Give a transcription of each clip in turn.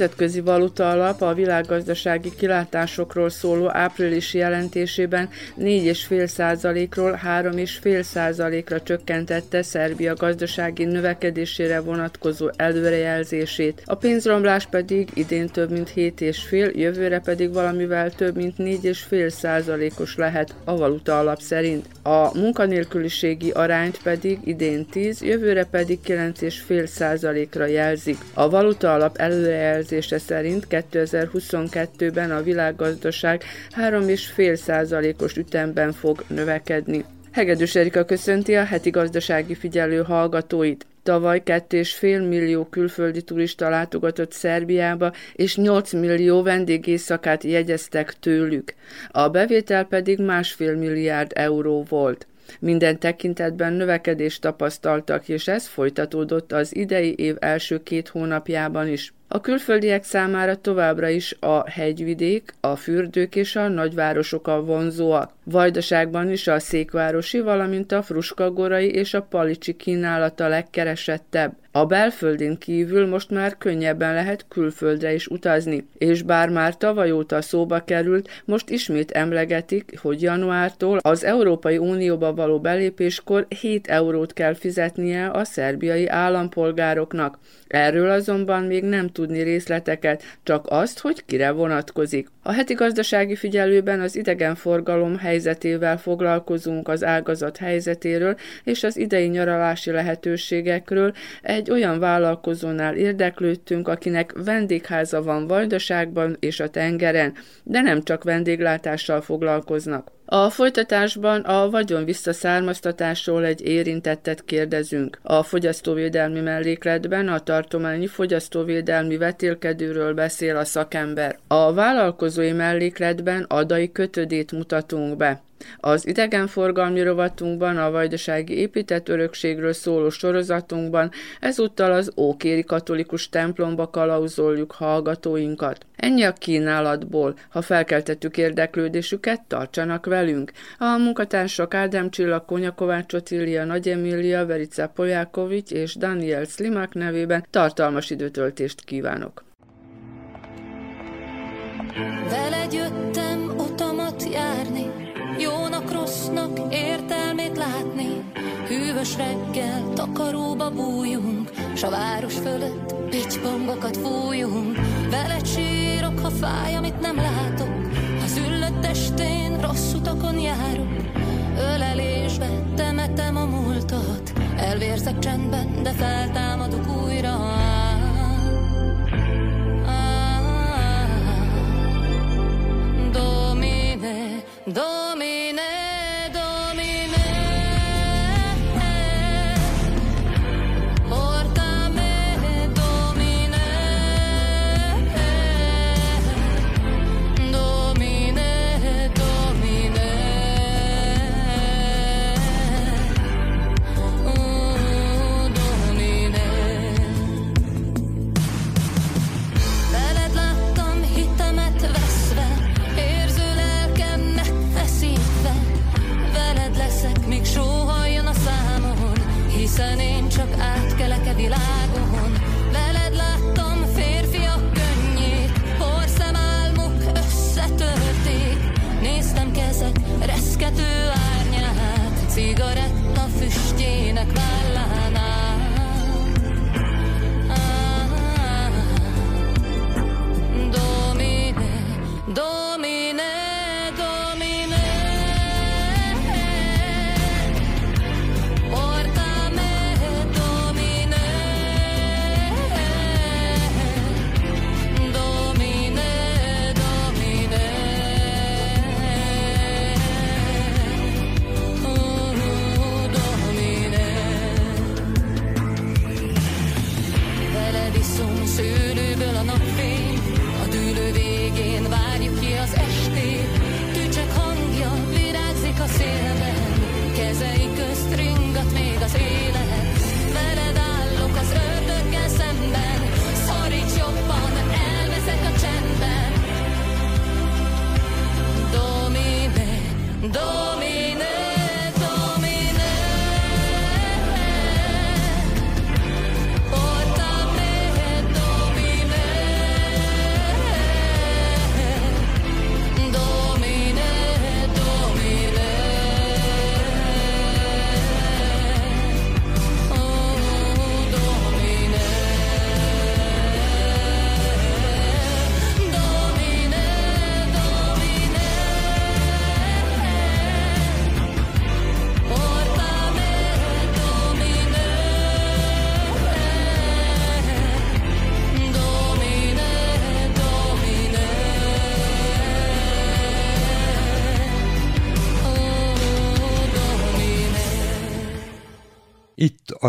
Nemzetközi Valuta Alap a világgazdasági kilátásokról szóló áprilisi jelentésében 4,5%-ról 3,5%-ra csökkentette Szerbia gazdasági növekedésére vonatkozó előrejelzését. A pénzromlás pedig idén több mint 7,5, jövőre pedig valamivel több mint 4,5%-os lehet a valuta alap szerint. A munkanélküliségi arányt pedig idén 10, jövőre pedig 9,5%-ra jelzik. A valuta alap előre előrejelzése szerint 2022-ben a világgazdaság 3,5%-os ütemben fog növekedni. Hegedűs Erika köszönti a heti gazdasági figyelő hallgatóit. Tavaly 2,5 millió külföldi turista látogatott Szerbiába, és 8 millió vendégészakát jegyeztek tőlük. A bevétel pedig másfél milliárd euró volt. Minden tekintetben növekedést tapasztaltak, és ez folytatódott az idei év első két hónapjában is. A külföldiek számára továbbra is a hegyvidék, a fürdők és a nagyvárosok a vonzóak. Vajdaságban is a székvárosi, valamint a fruskagorai és a palicsi kínálata legkeresettebb. A belföldén kívül most már könnyebben lehet külföldre is utazni, és bár már tavaly óta szóba került, most ismét emlegetik, hogy januártól az Európai Unióba való belépéskor 7 eurót kell fizetnie a szerbiai állampolgároknak. Erről azonban még nem tudni részleteket, csak azt, hogy kire vonatkozik. A heti gazdasági figyelőben az idegenforgalom helyzetével foglalkozunk az ágazat helyzetéről és az idei nyaralási lehetőségekről. Egy olyan vállalkozónál érdeklődtünk, akinek vendégháza van Vajdaságban és a tengeren, de nem csak vendéglátással foglalkoznak. A folytatásban a vagyon visszaszármaztatásról egy érintettet kérdezünk. A fogyasztóvédelmi mellékletben a tartományi fogyasztóvédelmi vetélkedőről beszél a szakember. A vállalkozói mellékletben adai kötödét mutatunk be. Az idegenforgalmi rovatunkban, a vajdasági épített örökségről szóló sorozatunkban ezúttal az Ókéri katolikus templomba kalauzoljuk hallgatóinkat. Ennyi a kínálatból. Ha felkeltettük érdeklődésüket, tartsanak velünk. A munkatársak Ádám Csilla, Konya Kovács Otília, Nagy Emília, Verica Poljákovics és Daniel Slimak nevében tartalmas időtöltést kívánok. Veled jöttem utamat járni, Jónak, rossznak értelmét látni. Hűvös reggel takaróba bújunk S a város fölött pitypongokat fújunk. Veled sírok, ha fáj, amit nem látok. Ha züllött estén rossz utakon járok Ölelésbe temetem a múltat. Elvérzek csendben, de feltámadok újra Dome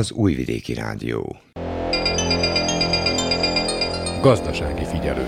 az Újvidéki Rádió. Gazdasági figyelő.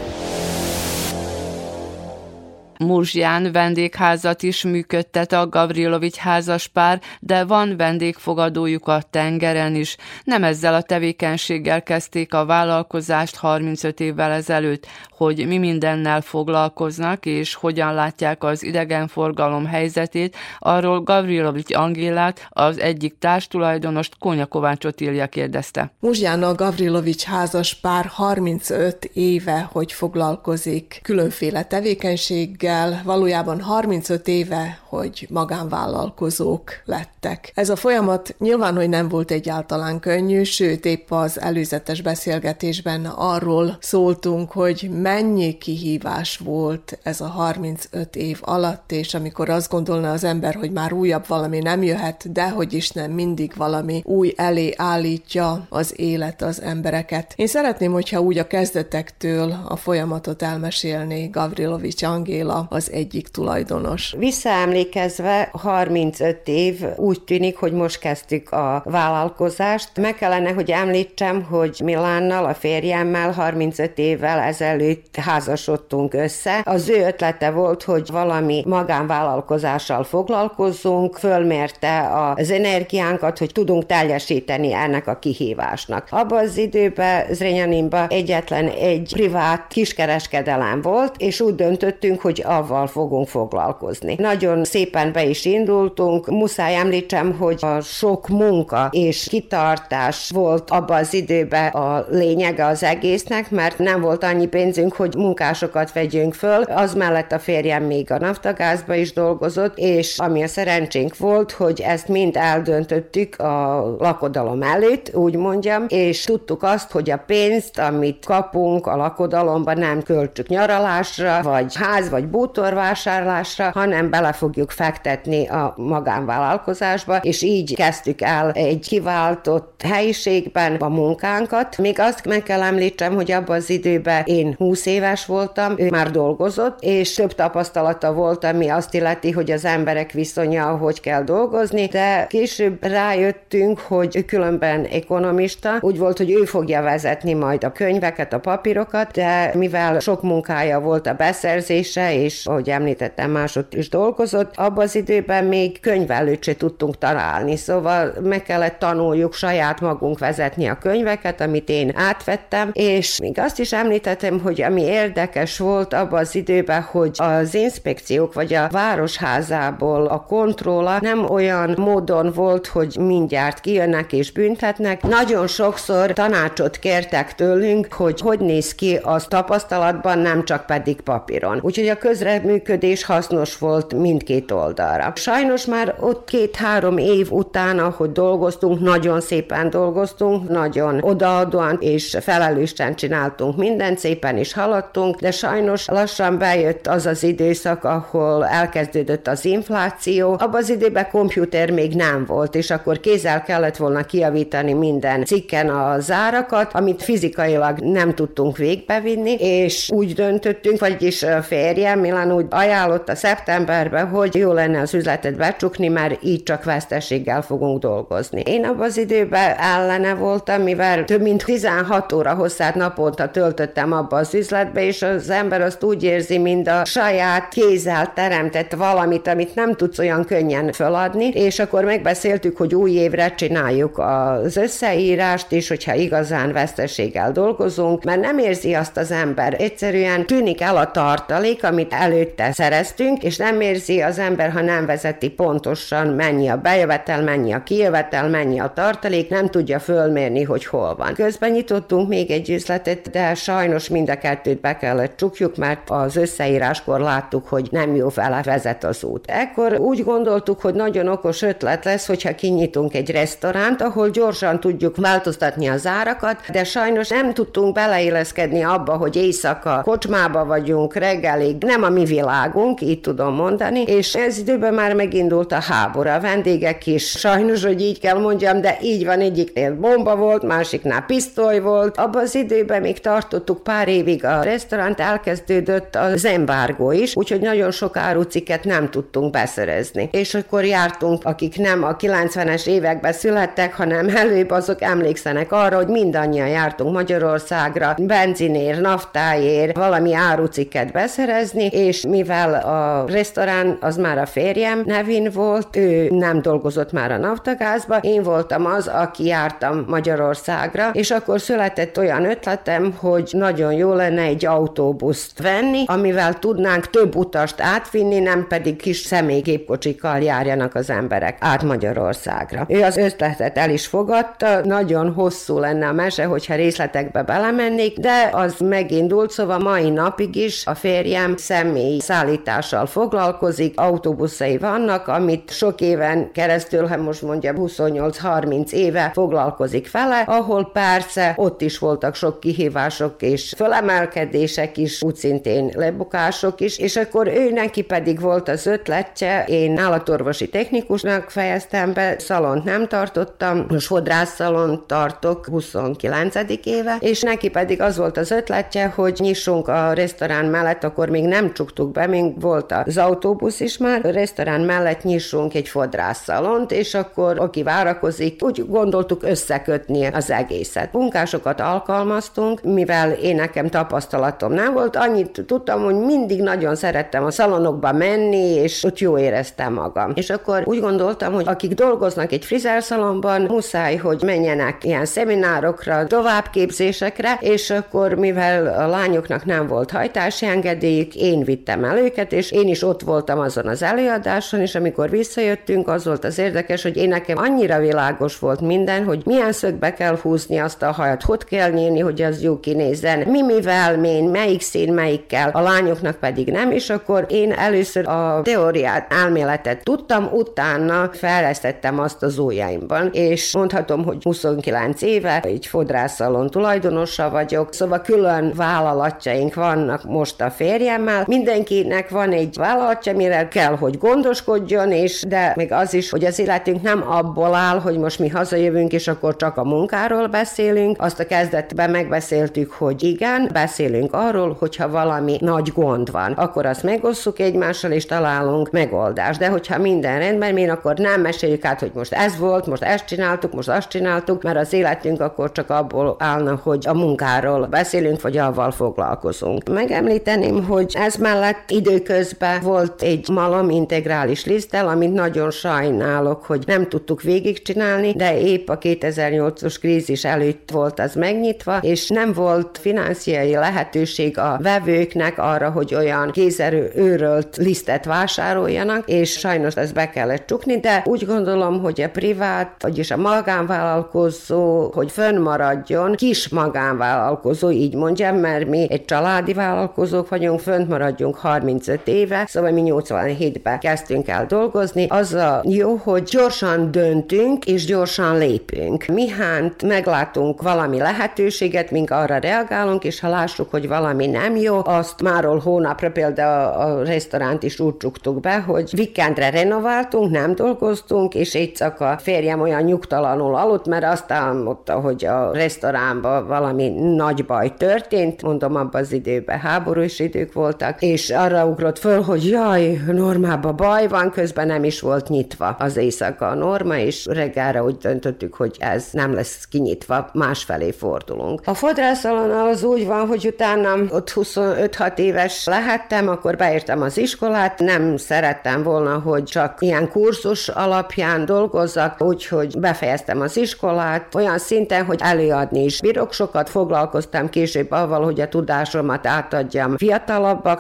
Muzsján vendégházat is működtet a Gavrilovics házaspár, de van vendégfogadójuk a tengeren is. Nem ezzel a tevékenységgel kezdték a vállalkozást 35 évvel ezelőtt, hogy mi mindennel foglalkoznak és hogyan látják az idegenforgalom helyzetét, arról Gavrilovics Angélát, az egyik társtulajdonost Kónya Kovács Otília kérdezte. Muzsján a Gavrilovics házaspár 35 éve, hogy foglalkozik különféle tevékenységgel, el valójában 35 éve, hogy magánvállalkozók lettek. Ez a folyamat nyilván, hogy nem volt egyáltalán könnyű, sőt épp az előzetes beszélgetésben arról szóltunk, hogy mennyi kihívás volt ez a 35 év alatt, és amikor azt gondolna az ember, hogy már újabb valami nem jöhet, de hogy is nem mindig valami új elé állítja az élet az embereket. Én szeretném, hogyha úgy a kezdetektől a folyamatot elmesélni Gavrilovics Angéla, az egyik tulajdonos. Visszaemlékezve 35 év úgy tűnik, hogy most kezdtük a vállalkozást. Meg kellene, hogy említsem, hogy Milánnal, a férjemmel 35 évvel ezelőtt házasodtunk össze. Az ő ötlete volt, hogy valami magánvállalkozással foglalkozzunk, fölmérte az energiánkat, hogy tudunk teljesíteni ennek a kihívásnak. Abban az időben Zrenyaninban egyetlen egy privát kiskereskedelem volt, és úgy döntöttünk, hogy avval fogunk foglalkozni. Nagyon szépen be is indultunk, muszáj említsem, hogy a sok munka és kitartás volt abban az időben a lényege az egésznek, mert nem volt annyi pénzünk, hogy munkásokat vegyünk föl. Az mellett a férjem még a naftagázba is dolgozott, és ami a szerencsénk volt, hogy ezt mind eldöntöttük a lakodalom előtt, úgy mondjam, és tudtuk azt, hogy a pénzt, amit kapunk a lakodalomban nem költsük nyaralásra, vagy ház, vagy bútorvásárlásra, hanem bele fogjuk fektetni a magánvállalkozásba, és így kezdtük el egy kiváltott helyiségben a munkánkat. Még azt meg kell említsem, hogy abban az időben én 20 éves voltam, ő már dolgozott, és több tapasztalata volt, ami azt illeti, hogy az emberek viszonya, hogy kell dolgozni, de később rájöttünk, hogy ő különben ekonomista, úgy volt, hogy ő fogja vezetni majd a könyveket, a papírokat, de mivel sok munkája volt a beszerzése, és ahogy említettem, másod is dolgozott. Abban az időben még könyvelőt se tudtunk találni, szóval meg kellett tanuljuk saját magunk vezetni a könyveket, amit én átvettem, és még azt is említettem, hogy ami érdekes volt abban az időben, hogy az inspekciók vagy a városházából a kontrolla nem olyan módon volt, hogy mindjárt kijönnek és büntetnek. Nagyon sokszor tanácsot kértek tőlünk, hogy hogy néz ki az tapasztalatban, nem csak pedig papíron. Úgyhogy a közreműködés hasznos volt mindkét oldalra. Sajnos már ott két-három év után, ahogy dolgoztunk, nagyon szépen dolgoztunk, nagyon odaadóan és felelősen csináltunk mindent, szépen is haladtunk, de sajnos lassan bejött az az időszak, ahol elkezdődött az infláció. Abban az időben komputer még nem volt, és akkor kézzel kellett volna kiavítani minden cikken a zárakat, amit fizikailag nem tudtunk végbevinni, és úgy döntöttünk, vagyis férjem, Milan talán úgy ajánlotta szeptemberben, hogy jó lenne az üzletet becsukni, mert így csak veszteséggel fogunk dolgozni. Én abban az időben ellene voltam, mivel több mint 16 óra hosszát naponta töltöttem abba az üzletbe, és az ember azt úgy érzi, mint a saját kézzel teremtett valamit, amit nem tudsz olyan könnyen feladni, és akkor megbeszéltük, hogy új évre csináljuk az összeírást, és hogyha igazán veszteséggel dolgozunk, mert nem érzi azt az ember. Egyszerűen tűnik el a tartalék, amit előtte szereztünk, és nem érzi az ember, ha nem vezeti pontosan, mennyi a bejövetel, mennyi a kijövetel, mennyi a tartalék, nem tudja fölmérni, hogy hol van. Közben nyitottunk még egy üzletet, de sajnos mind a kettőt be kellett csukjuk, mert az összeíráskor láttuk, hogy nem jó fele vezet az út. Ekkor úgy gondoltuk, hogy nagyon okos ötlet lesz, hogyha kinyitunk egy restauránt, ahol gyorsan tudjuk változtatni az árakat, de sajnos nem tudtunk beleilleszkedni abba, hogy éjszaka kocsmába vagyunk, reggelig, nem nem a mi világunk, így tudom mondani, és ez időben már megindult a háború. A vendégek is, sajnos, hogy így kell mondjam, de így van, egyiknél bomba volt, másiknál pisztoly volt. Abban az időben még tartottuk pár évig a restauránt, elkezdődött az embargó is, úgyhogy nagyon sok áruciket nem tudtunk beszerezni. És akkor jártunk, akik nem a 90-es években születtek, hanem előbb azok emlékszenek arra, hogy mindannyian jártunk Magyarországra, benzinér, naftáért, valami áruciket beszerezni, és mivel a restaurán az már a férjem nevén volt, ő nem dolgozott már a naftagázba, én voltam az, aki jártam Magyarországra, és akkor született olyan ötletem, hogy nagyon jó lenne egy autóbuszt venni, amivel tudnánk több utast átvinni, nem pedig kis személygépkocsikkal járjanak az emberek át Magyarországra. Ő az ötletet el is fogadta, nagyon hosszú lenne a mese, hogyha részletekbe belemennék, de az megindult, szóval mai napig is a férjem személy szállítással foglalkozik, autóbuszai vannak, amit sok éven keresztül, ha most mondja 28-30 éve foglalkozik vele, ahol persze ott is voltak sok kihívások és fölemelkedések is, úgy szintén lebukások is, és akkor ő neki pedig volt az ötletje, én állatorvosi technikusnak fejeztem be, szalont nem tartottam, most fodrászszalont tartok 29. éve, és neki pedig az volt az ötletje, hogy nyissunk a restaurán mellett, akkor még nem csuktuk be, még volt az autóbusz is már, a restaurán mellett nyissunk egy fodrászszalont, és akkor aki várakozik, úgy gondoltuk összekötni az egészet. Munkásokat alkalmaztunk, mivel én nekem tapasztalatom nem volt, annyit tudtam, hogy mindig nagyon szerettem a szalonokba menni, és ott jó éreztem magam. És akkor úgy gondoltam, hogy akik dolgoznak egy frizerszalonban, muszáj, hogy menjenek ilyen szeminárokra, továbbképzésekre, és akkor mivel a lányoknak nem volt hajtási engedélyük, én vittem el őket, és én is ott voltam azon az előadáson, és amikor visszajöttünk, az volt az érdekes, hogy én nekem annyira világos volt minden, hogy milyen szögbe kell húzni azt a hajat, hogy kell nyírni, hogy az jó kinézzen, mi mivel, mén, melyik szín melyikkel, a lányoknak pedig nem, és akkor én először a teóriát, elméletet tudtam, utána fejlesztettem azt az ujjaimban, és mondhatom, hogy 29 éve egy fodrászalon tulajdonosa vagyok, szóval külön vállalatjaink vannak most a férjemmel, mindenkinek van egy vállalatja, mire kell, hogy gondoskodjon, és de még az is, hogy az életünk nem abból áll, hogy most mi hazajövünk, és akkor csak a munkáról beszélünk. Azt a kezdetben megbeszéltük, hogy igen, beszélünk arról, hogyha valami nagy gond van, akkor azt megosszuk egymással, és találunk megoldást. De hogyha minden rendben, mi akkor nem meséljük át, hogy most ez volt, most ezt csináltuk, most azt csináltuk, mert az életünk akkor csak abból állna, hogy a munkáról beszélünk, vagy avval foglalkozunk. Megemlíteném, hogy ez mellett időközben volt egy malom integrális liszttel, amit nagyon sajnálok, hogy nem tudtuk végigcsinálni, de épp a 2008-os krízis előtt volt az megnyitva, és nem volt financiai lehetőség a vevőknek arra, hogy olyan kézerő őrölt lisztet vásároljanak, és sajnos ezt be kellett csukni, de úgy gondolom, hogy a privát, vagyis a magánvállalkozó, hogy fönnmaradjon, kis magánvállalkozó, így mondjam, mert mi egy családi vállalkozók vagyunk, fönt maradjunk 35 éve, szóval mi 87-ben kezdtünk el dolgozni. Az a jó, hogy gyorsan döntünk, és gyorsan lépünk. Mihánt meglátunk valami lehetőséget, mink arra reagálunk, és ha lássuk, hogy valami nem jó, azt máról hónapra például a restauránt is úgy csuktuk be, hogy vikendre renováltunk, nem dolgoztunk, és egy csak a férjem olyan nyugtalanul aludt, mert azt álmodta, hogy a restauránban valami nagy baj történt, mondom, abban az időben háborús idők voltak, és arra ugrott föl, hogy jaj, normában baj van, közben nem is volt nyitva az éjszaka a norma, és reggelre úgy döntöttük, hogy ez nem lesz kinyitva, másfelé fordulunk. A fodrászalon az úgy van, hogy utána ott 25-6 éves lehettem, akkor beértem az iskolát, nem szerettem volna, hogy csak ilyen kurzus alapján dolgozzak, úgyhogy befejeztem az iskolát, olyan szinten, hogy előadni is. Bírok, sokat foglalkoztam később avval, hogy a tudásomat átadjam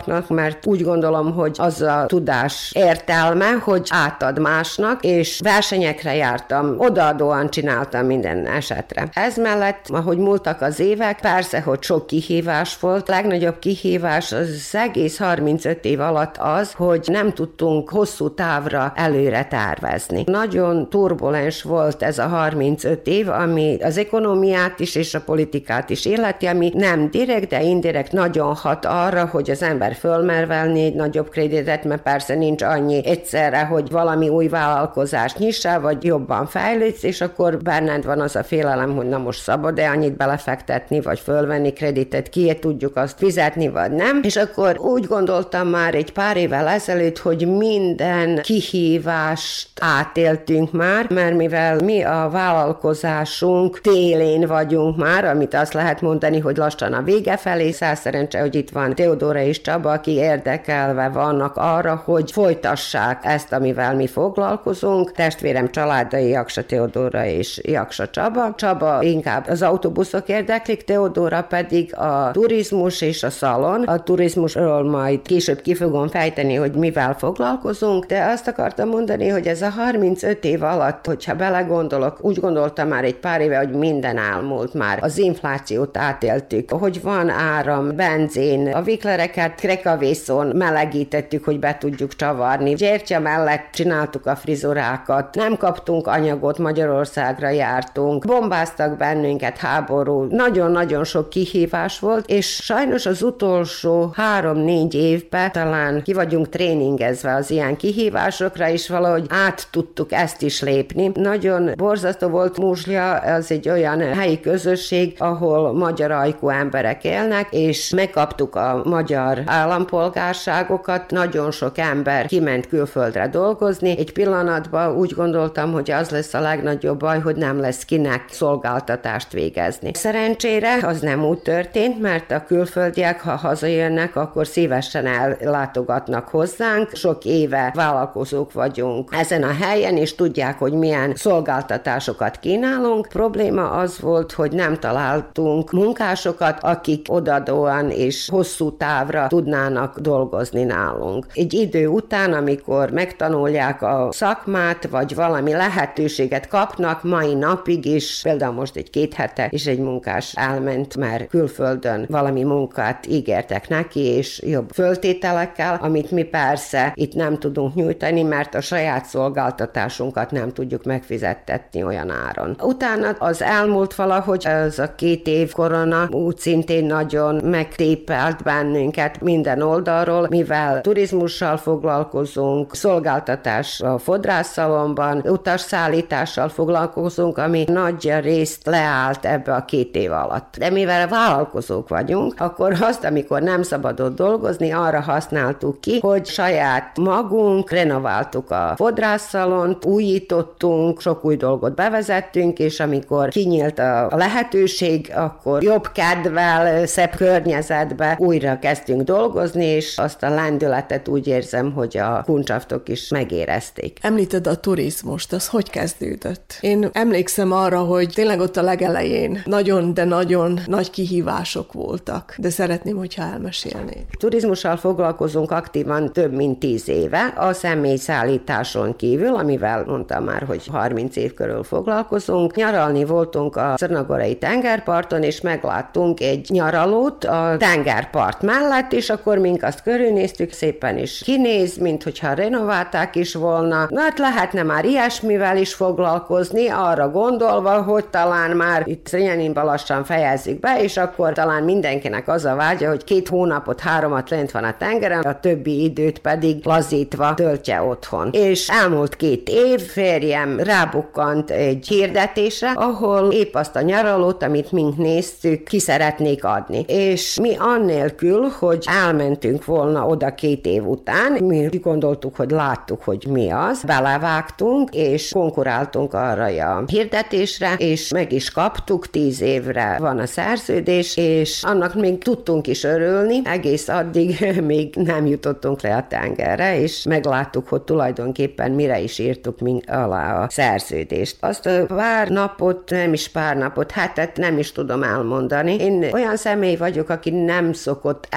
fiatalabbaknak, mert úgy gondolom, hogy az a tudás értelme, hogy átad másnak, és versenyekre jártam, odaadóan csináltam minden esetre. Ez mellett, ahogy múltak az évek, persze, hogy sok kihívás volt, legnagyobb kihívás az egész 35 év alatt az, hogy nem tudtunk hosszú távra előre tervezni. Nagyon turbulens volt ez a 35 év, ami az ekonomiát is és a politikát is illeti, ami nem direkt, de indirekt nagyon hat arra, hogy az ember ember fölmer venni egy nagyobb kreditet, mert persze nincs annyi egyszerre, hogy valami új vállalkozást nyissa, vagy jobban fejlődsz, és akkor benned van az a félelem, hogy na most szabad-e annyit belefektetni, vagy fölvenni kreditet, ki tudjuk azt fizetni, vagy nem. És akkor úgy gondoltam már egy pár évvel ezelőtt, hogy minden kihívást átéltünk már, mert mivel mi a vállalkozásunk télén vagyunk már, amit azt lehet mondani, hogy lassan a vége felé, száz szerencse, hogy itt van Teodora és Csaba, aki érdekelve vannak arra, hogy folytassák ezt, amivel mi foglalkozunk. Testvérem családai Jaksa Teodora és Jaksa Csaba. Csaba inkább az autóbuszok érdeklik, Teodora pedig a turizmus és a szalon. A turizmusról majd később ki fogom fejteni, hogy mivel foglalkozunk, de azt akartam mondani, hogy ez a 35 év alatt, hogyha belegondolok, úgy gondoltam már egy pár éve, hogy minden elmúlt már. Az inflációt átéltük, hogy van áram, benzin, a viklereket krekavészon melegítettük, hogy be tudjuk csavarni. Gyertya mellett csináltuk a frizurákat, nem kaptunk anyagot, Magyarországra jártunk, bombáztak bennünket háború, nagyon-nagyon sok kihívás volt, és sajnos az utolsó három-négy évben talán ki vagyunk tréningezve az ilyen kihívásokra, és valahogy át tudtuk ezt is lépni. Nagyon borzasztó volt Múzslia, az egy olyan helyi közösség, ahol magyar ajkú emberek élnek, és megkaptuk a magyar állampolgárságokat, nagyon sok ember kiment külföldre dolgozni. Egy pillanatban úgy gondoltam, hogy az lesz a legnagyobb baj, hogy nem lesz kinek szolgáltatást végezni. Szerencsére az nem úgy történt, mert a külföldiek, ha hazajönnek, akkor szívesen ellátogatnak hozzánk. Sok éve vállalkozók vagyunk ezen a helyen, és tudják, hogy milyen szolgáltatásokat kínálunk. Probléma az volt, hogy nem találtunk munkásokat, akik odadóan és hosszú távra tudnának dolgozni nálunk. Egy idő után, amikor megtanulják a szakmát, vagy valami lehetőséget kapnak, mai napig is, például most egy két hete is egy munkás elment, mert külföldön valami munkát ígértek neki, és jobb föltételekkel, amit mi persze itt nem tudunk nyújtani, mert a saját szolgáltatásunkat nem tudjuk megfizettetni olyan áron. Utána az elmúlt valahogy ez a két év korona úgy szintén nagyon megtépelt bennünket minden oldalról, mivel turizmussal foglalkozunk, szolgáltatás a fodrászszalomban, utasszállítással foglalkozunk, ami nagy részt leállt ebbe a két év alatt. De mivel vállalkozók vagyunk, akkor azt, amikor nem szabadott dolgozni, arra használtuk ki, hogy saját magunk renováltuk a fodrászszalont, újítottunk, sok új dolgot bevezettünk, és amikor kinyílt a lehetőség, akkor jobb kedvel, szebb környezetbe újra kezdtünk dolgozni, és azt a lendületet úgy érzem, hogy a kuncsaftok is megérezték. Említed a turizmust, az hogy kezdődött? Én emlékszem arra, hogy tényleg ott a legelején nagyon, de nagyon nagy kihívások voltak, de szeretném, hogyha elmesélnék. Turizmussal foglalkozunk aktívan több mint tíz éve, a személyszállításon kívül, amivel mondtam már, hogy 30 év körül foglalkozunk. Nyaralni voltunk a Czernagorai tengerparton, és megláttunk egy nyaralót a tengerpart mellett, és akkor mink azt körülnéztük, szépen is kinéz, mint hogyha renoválták is volna. Na hát lehetne már ilyesmivel is foglalkozni, arra gondolva, hogy talán már itt Szrinyaninba lassan fejezzük be, és akkor talán mindenkinek az a vágya, hogy két hónapot, háromat lent van a tengeren, a többi időt pedig lazítva töltje otthon. És elmúlt két év, férjem rábukkant egy hirdetésre, ahol épp azt a nyaralót, amit mink néztük, ki szeretnék adni. És mi annélkül, hogy elmentünk volna oda két év után, mi gondoltuk, hogy láttuk, hogy mi az, belevágtunk, és konkuráltunk arra a hirdetésre, és meg is kaptuk, tíz évre van a szerződés, és annak még tudtunk is örülni, egész addig még nem jutottunk le a tengerre, és megláttuk, hogy tulajdonképpen mire is írtuk alá a szerződést. Azt a pár napot, nem is pár napot, hetet nem is tudom elmondani. Én olyan személy vagyok, aki nem szokott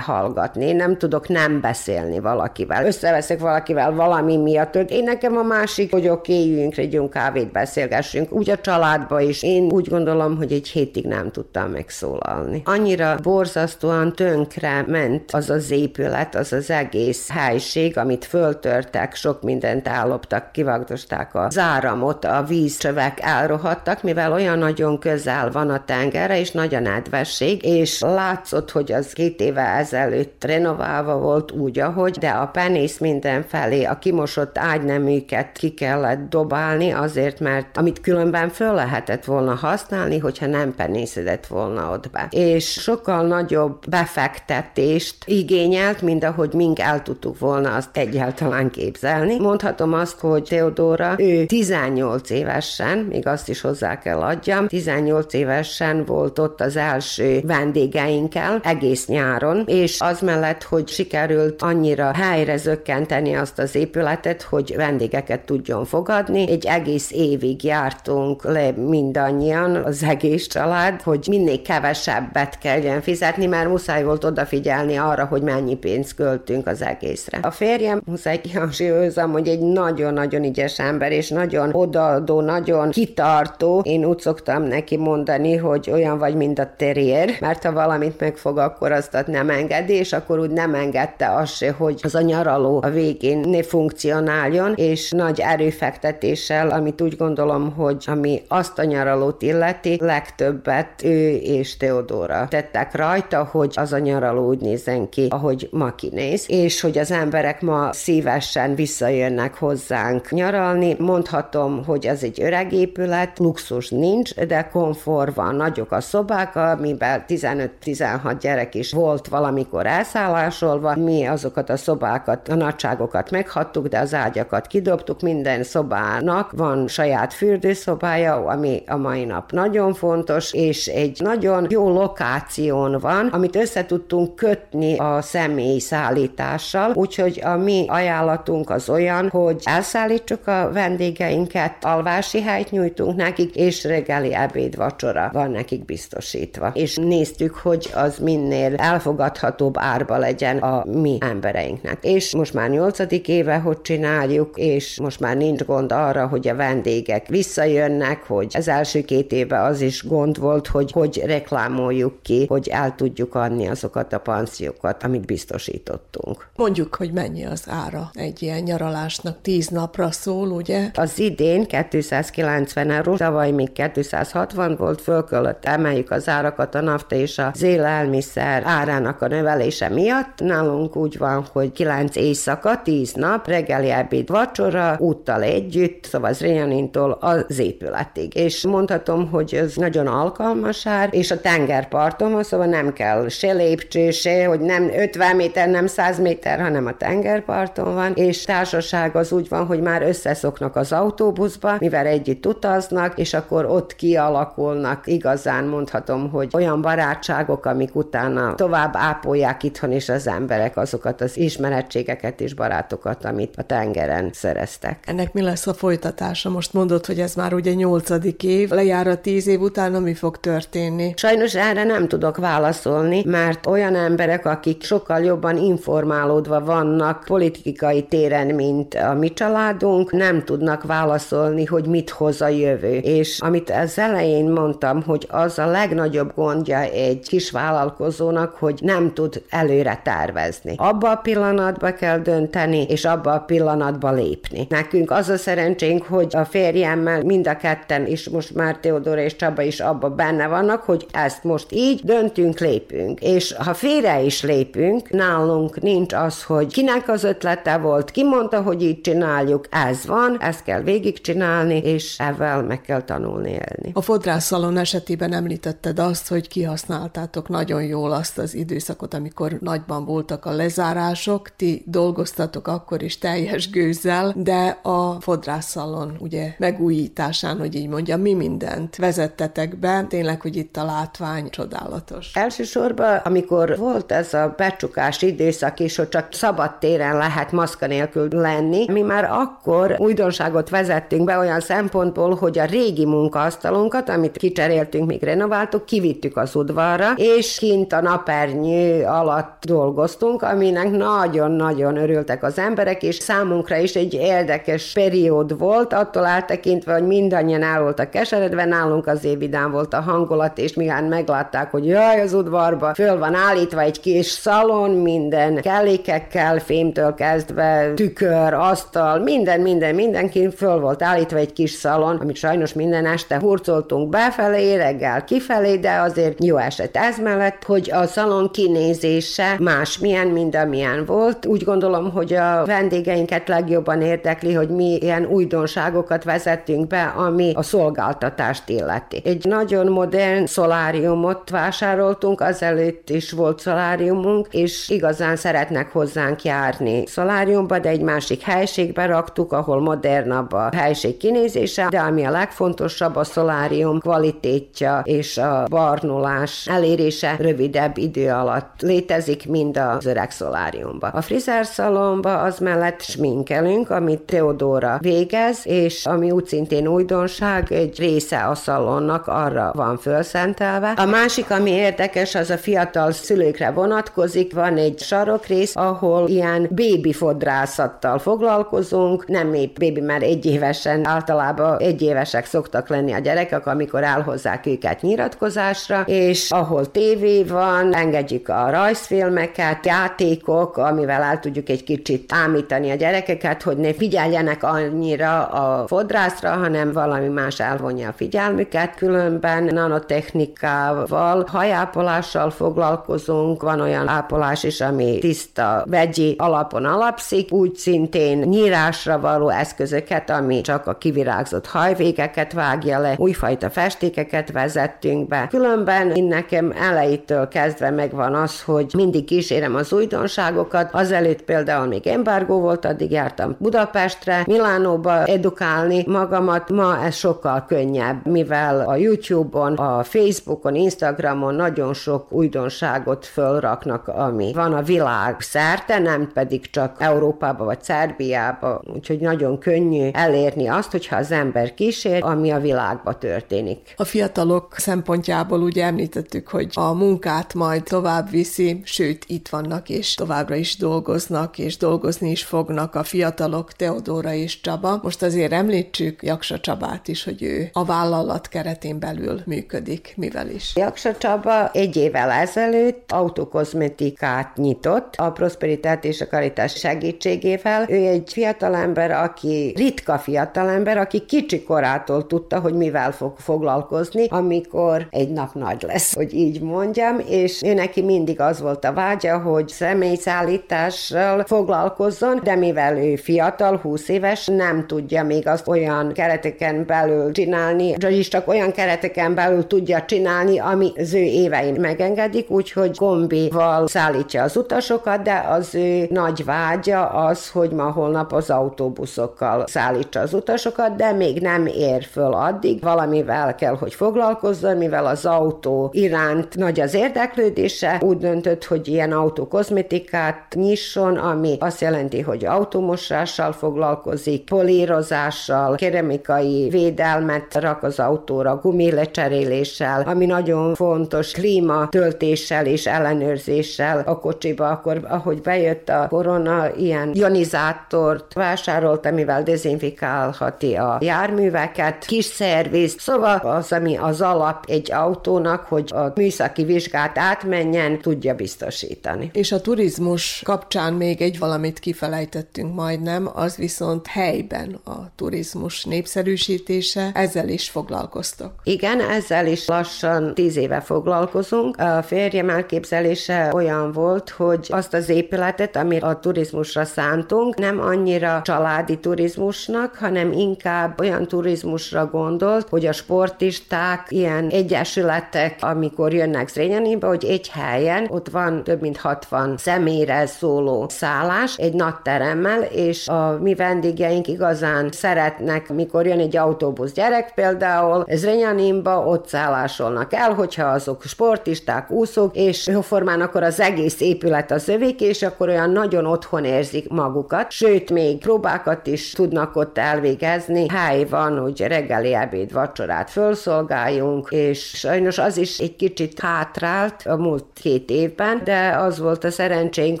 elhallgatni, én nem tudok nem beszélni valakivel. Összeveszek valakivel valami miatt, hogy én nekem a másik, hogy oké, okay, üljünk, együnk kávét, beszélgessünk. Úgy a családba is. Én úgy gondolom, hogy egy hétig nem tudtam megszólalni. Annyira borzasztóan tönkre ment az az épület, az az egész helység, amit föltörtek, sok mindent elloptak, kivagdosták a záramot, a vízcsövek elrohadtak, mivel olyan nagyon közel van a tengerre, és nagy a nedvesség, és látszott, hogy az két éve ezelőtt ezelőtt renoválva volt úgy, ahogy, de a penész mindenfelé, a kimosott ágyneműket ki kellett dobálni azért, mert amit különben föl lehetett volna használni, hogyha nem penészedett volna ott be. És sokkal nagyobb befektetést igényelt, mint ahogy mink el tudtuk volna azt egyáltalán képzelni. Mondhatom azt, hogy Teodóra, ő 18 évesen, még azt is hozzá kell adjam, 18 évesen volt ott az első vendégeinkkel egész nyáron, és az mellett, hogy sikerült annyira helyre zökkenteni azt az épületet, hogy vendégeket tudjon fogadni, egy egész évig jártunk le mindannyian, az egész család, hogy minél kevesebbet kelljen fizetni, mert muszáj volt odafigyelni arra, hogy mennyi pénzt költünk az egészre. A férjem, muszáj kihangsúlyozom, hogy egy nagyon-nagyon ügyes ember, és nagyon odaadó, nagyon kitartó. Én úgy szoktam neki mondani, hogy olyan vagy, mint a terrier, mert ha valamit megfog, akkor azt nem engedi, és akkor úgy nem engedte azt se, hogy az a nyaraló a végén ne funkcionáljon, és nagy erőfektetéssel, amit úgy gondolom, hogy ami azt a nyaralót illeti, legtöbbet ő és Teodóra tettek rajta, hogy az a nyaraló úgy nézzen ki, ahogy ma kinéz, és hogy az emberek ma szívesen visszajönnek hozzánk nyaralni. Mondhatom, hogy ez egy öreg épület, luxus nincs, de komfort van, nagyok a szobák, amiben 15-16 gyerek is volt valamikor elszállásolva. Mi azokat a szobákat, a nagyságokat meghattuk, de az ágyakat kidobtuk, minden szobának van saját fürdőszobája, ami a mai nap nagyon fontos, és egy nagyon jó lokáción van, amit össze tudtunk kötni a személy szállítással, úgyhogy a mi ajánlatunk az olyan, hogy elszállítsuk a vendégeinket, alvási helyt nyújtunk nekik, és reggeli ebéd vacsora van nekik biztosítva. És néztük, hogy az minél elfogadhatóbb árba legyen a mi embereinknek. És most már nyolcadik éve, hogy csináljuk, és most már nincs gond arra, hogy a vendégek visszajönnek, hogy az első két éve az is gond volt, hogy hogy reklámoljuk ki, hogy el tudjuk adni azokat a panziókat, amit biztosítottunk. Mondjuk, hogy mennyi az ára egy ilyen nyaralásnak, tíz napra szól, ugye? Az idén 290 euró, tavaly még 260 volt, föl emeljük az árakat a nafta és az élelmiszer árának a növelése miatt. Nálunk úgy van, hogy 9 éjszaka, 10 nap, reggeli ebéd, vacsora, úttal együtt, szóval az Réjanintól az épületig. És mondhatom, hogy ez nagyon alkalmas ár, és a tengerparton van, szóval nem kell se lépcső, se, hogy nem 50 méter, nem 100 méter, hanem a tengerparton van, és társaság az úgy van, hogy már összeszoknak az autóbuszba, mivel együtt utaznak, és akkor ott kialakulnak igazán mondhatom, hogy olyan barátságok, amik utána tovább ápolják itthon is az emberek azokat az ismerettségeket és barátokat, amit a tengeren szereztek. Ennek mi lesz a folytatása? Most mondod, hogy ez már ugye nyolcadik év, lejár a tíz év után, mi fog történni? Sajnos erre nem tudok válaszolni, mert olyan emberek, akik sokkal jobban informálódva vannak politikai téren, mint a mi családunk, nem tudnak válaszolni, hogy mit hoz a jövő. És amit az elején mondtam, hogy az a legnagyobb gondja egy kis vállalkozónak, hogy nem tud előre tervezni. Abba a pillanatba kell dönteni, és abba a pillanatba lépni. Nekünk az a szerencsénk, hogy a férjemmel mind a ketten, és most már Teodora és Csaba is abba benne vannak, hogy ezt most így döntünk, lépünk. És ha félre is lépünk, nálunk nincs az, hogy kinek az ötlete volt, ki mondta, hogy így csináljuk, ez van, ezt kell végigcsinálni, és ezzel meg kell tanulni élni. A fodrászszalon esetében említetted azt, hogy kihasználtátok nagyon jól azt az időszakot, amikor nagyban voltak a lezárások, ti dolgoztatok akkor is teljes gőzzel, de a fodrászszalon ugye megújításán, hogy így mondjam, mi mindent vezettetek be, tényleg, hogy itt a látvány csodálatos. Elsősorban, amikor volt ez a becsukás időszak is, hogy csak szabad téren lehet maszka nélkül lenni, mi már akkor újdonságot vezettünk be olyan szempontból, hogy a régi munkaasztalunkat, amit kicseréltünk, még renováltuk, kivittük az udvarra, és kint a napernyő alatt dolgoztunk, aminek nagyon-nagyon örültek az emberek, és számunkra is egy érdekes periód volt, attól eltekintve, hogy mindannyian el voltak keseredve, nálunk az vidám volt a hangulat, és mihán meglátták, hogy jaj, az udvarba föl van állítva egy kis szalon, minden kellékekkel, fémtől kezdve, tükör, asztal, minden, minden, mindenki föl volt állítva egy kis szalon, amit sajnos minden este hurcoltunk befelé, reggel kifelé, de azért jó eset ez mellett, hogy a szalon kinézés kinézése másmilyen, mint amilyen volt. Úgy gondolom, hogy a vendégeinket legjobban érdekli, hogy mi ilyen újdonságokat vezettünk be, ami a szolgáltatást illeti. Egy nagyon modern szoláriumot vásároltunk, azelőtt is volt szoláriumunk, és igazán szeretnek hozzánk járni szoláriumba, de egy másik helységbe raktuk, ahol modernabb a helység kinézése, de ami a legfontosabb, a szolárium kvalitétja és a barnulás elérése rövidebb idő alatt létezik, mint az öreg szoláriumba. A frizerszalomba az mellett sminkelünk, amit Teodora végez, és ami úgy szintén újdonság, egy része a szalonnak arra van fölszentelve. A másik, ami érdekes, az a fiatal szülőkre vonatkozik, van egy sarokrész, ahol ilyen bébi fodrászattal foglalkozunk, nem épp bébi, mert egy évesen, általában egy évesek szoktak lenni a gyerekek, amikor elhozzák őket nyilatkozásra, és ahol tévé van, engedjük a rajzfilmeket, játékok, amivel el tudjuk egy kicsit ámítani a gyerekeket, hogy ne figyeljenek annyira a fodrászra, hanem valami más elvonja a figyelmüket. Különben nanotechnikával, hajápolással foglalkozunk, van olyan ápolás is, ami tiszta vegyi alapon alapszik, úgy szintén nyírásra való eszközöket, ami csak a kivirágzott hajvégeket vágja le, újfajta festékeket vezettünk be. Különben én nekem elejétől kezdve megvan az, hogy mindig kísérem az újdonságokat. Azelőtt például még embargó volt, addig jártam Budapestre, Milánóba edukálni magamat. Ma ez sokkal könnyebb, mivel a YouTube-on, a Facebookon, Instagramon nagyon sok újdonságot fölraknak, ami van a világ szerte, nem pedig csak Európába vagy Szerbiába, úgyhogy nagyon könnyű elérni azt, hogyha az ember kísér, ami a világba történik. A fiatalok szempontjából ugye említettük, hogy a munkát majd tovább viszi, sőt itt vannak és továbbra is dolgoznak, és dolgozni is fognak a fiatalok, Teodóra és Csaba. Most azért említsük Jaksa Csabát is, hogy ő a vállalat keretén belül működik, mivel is. Jaksa Csaba egy évvel ezelőtt autokozmetikát nyitott a Prosperitát és a Karitás segítségével. Ő egy fiatalember, aki ritka fiatalember, aki kicsi korától tudta, hogy mivel fog foglalkozni, amikor egy nap nagy lesz, hogy így mondjam, és ő neki mindig az volt a vágya, hogy személyszállítással foglalkozzon, de mivel ő fiatal, 20 éves, nem tudja még azt olyan kereteken belül csinálni, vagyis csak olyan kereteken belül tudja csinálni, ami az ő évein megengedik, úgyhogy kombival szállítja az utasokat, de az ő nagy vágya az, hogy ma holnap az autóbuszokkal szállítsa az utasokat, de még nem ér föl addig, valamivel kell, hogy foglalkozzon, mivel az autó iránt nagy az érdeklődése, úgy döntött, hogy ilyen autókozmetikát nyisson, ami azt jelenti, hogy automosással foglalkozik, polírozással, keramikai védelmet rak az autóra, gumilecseréléssel, ami nagyon fontos, klímatöltéssel és ellenőrzéssel a kocsiba, akkor ahogy bejött a korona, ilyen ionizátort vásárolt, amivel dezinfikálhati a járműveket, kis szerviz, szóval az, ami az alap egy autónak, hogy a műszaki vizsgát átmenjen, tudja biztosítani. És a turizmus kapcsán még egy valamit kifelejtettünk majdnem, az viszont helyben a turizmus népszerűsítése, ezzel is foglalkoztok. Igen, ezzel is lassan tíz éve foglalkozunk. A férjem elképzelése olyan volt, hogy azt az épületet, amit a turizmusra szántunk, nem annyira családi turizmusnak, hanem inkább olyan turizmusra gondolt, hogy a sportisták, ilyen egyesületek, amikor jönnek Zrényaniba, hogy egy helyen, ott van több mint 60 személyre szóló szállás, egy nagy teremmel, és a mi vendégeink igazán szeretnek, mikor jön egy autóbusz gyerek például, Zrenyaninba ott szállásolnak el, hogyha azok sportisták, úszók, és jóformán akkor az egész épület az övék, és akkor olyan nagyon otthon érzik magukat, sőt, még próbákat is tudnak ott elvégezni. Hely van, hogy reggeli ebéd, vacsorát felszolgáljunk, és sajnos az is egy kicsit hátrált a múlt két évben, de az volt a szerencsénk,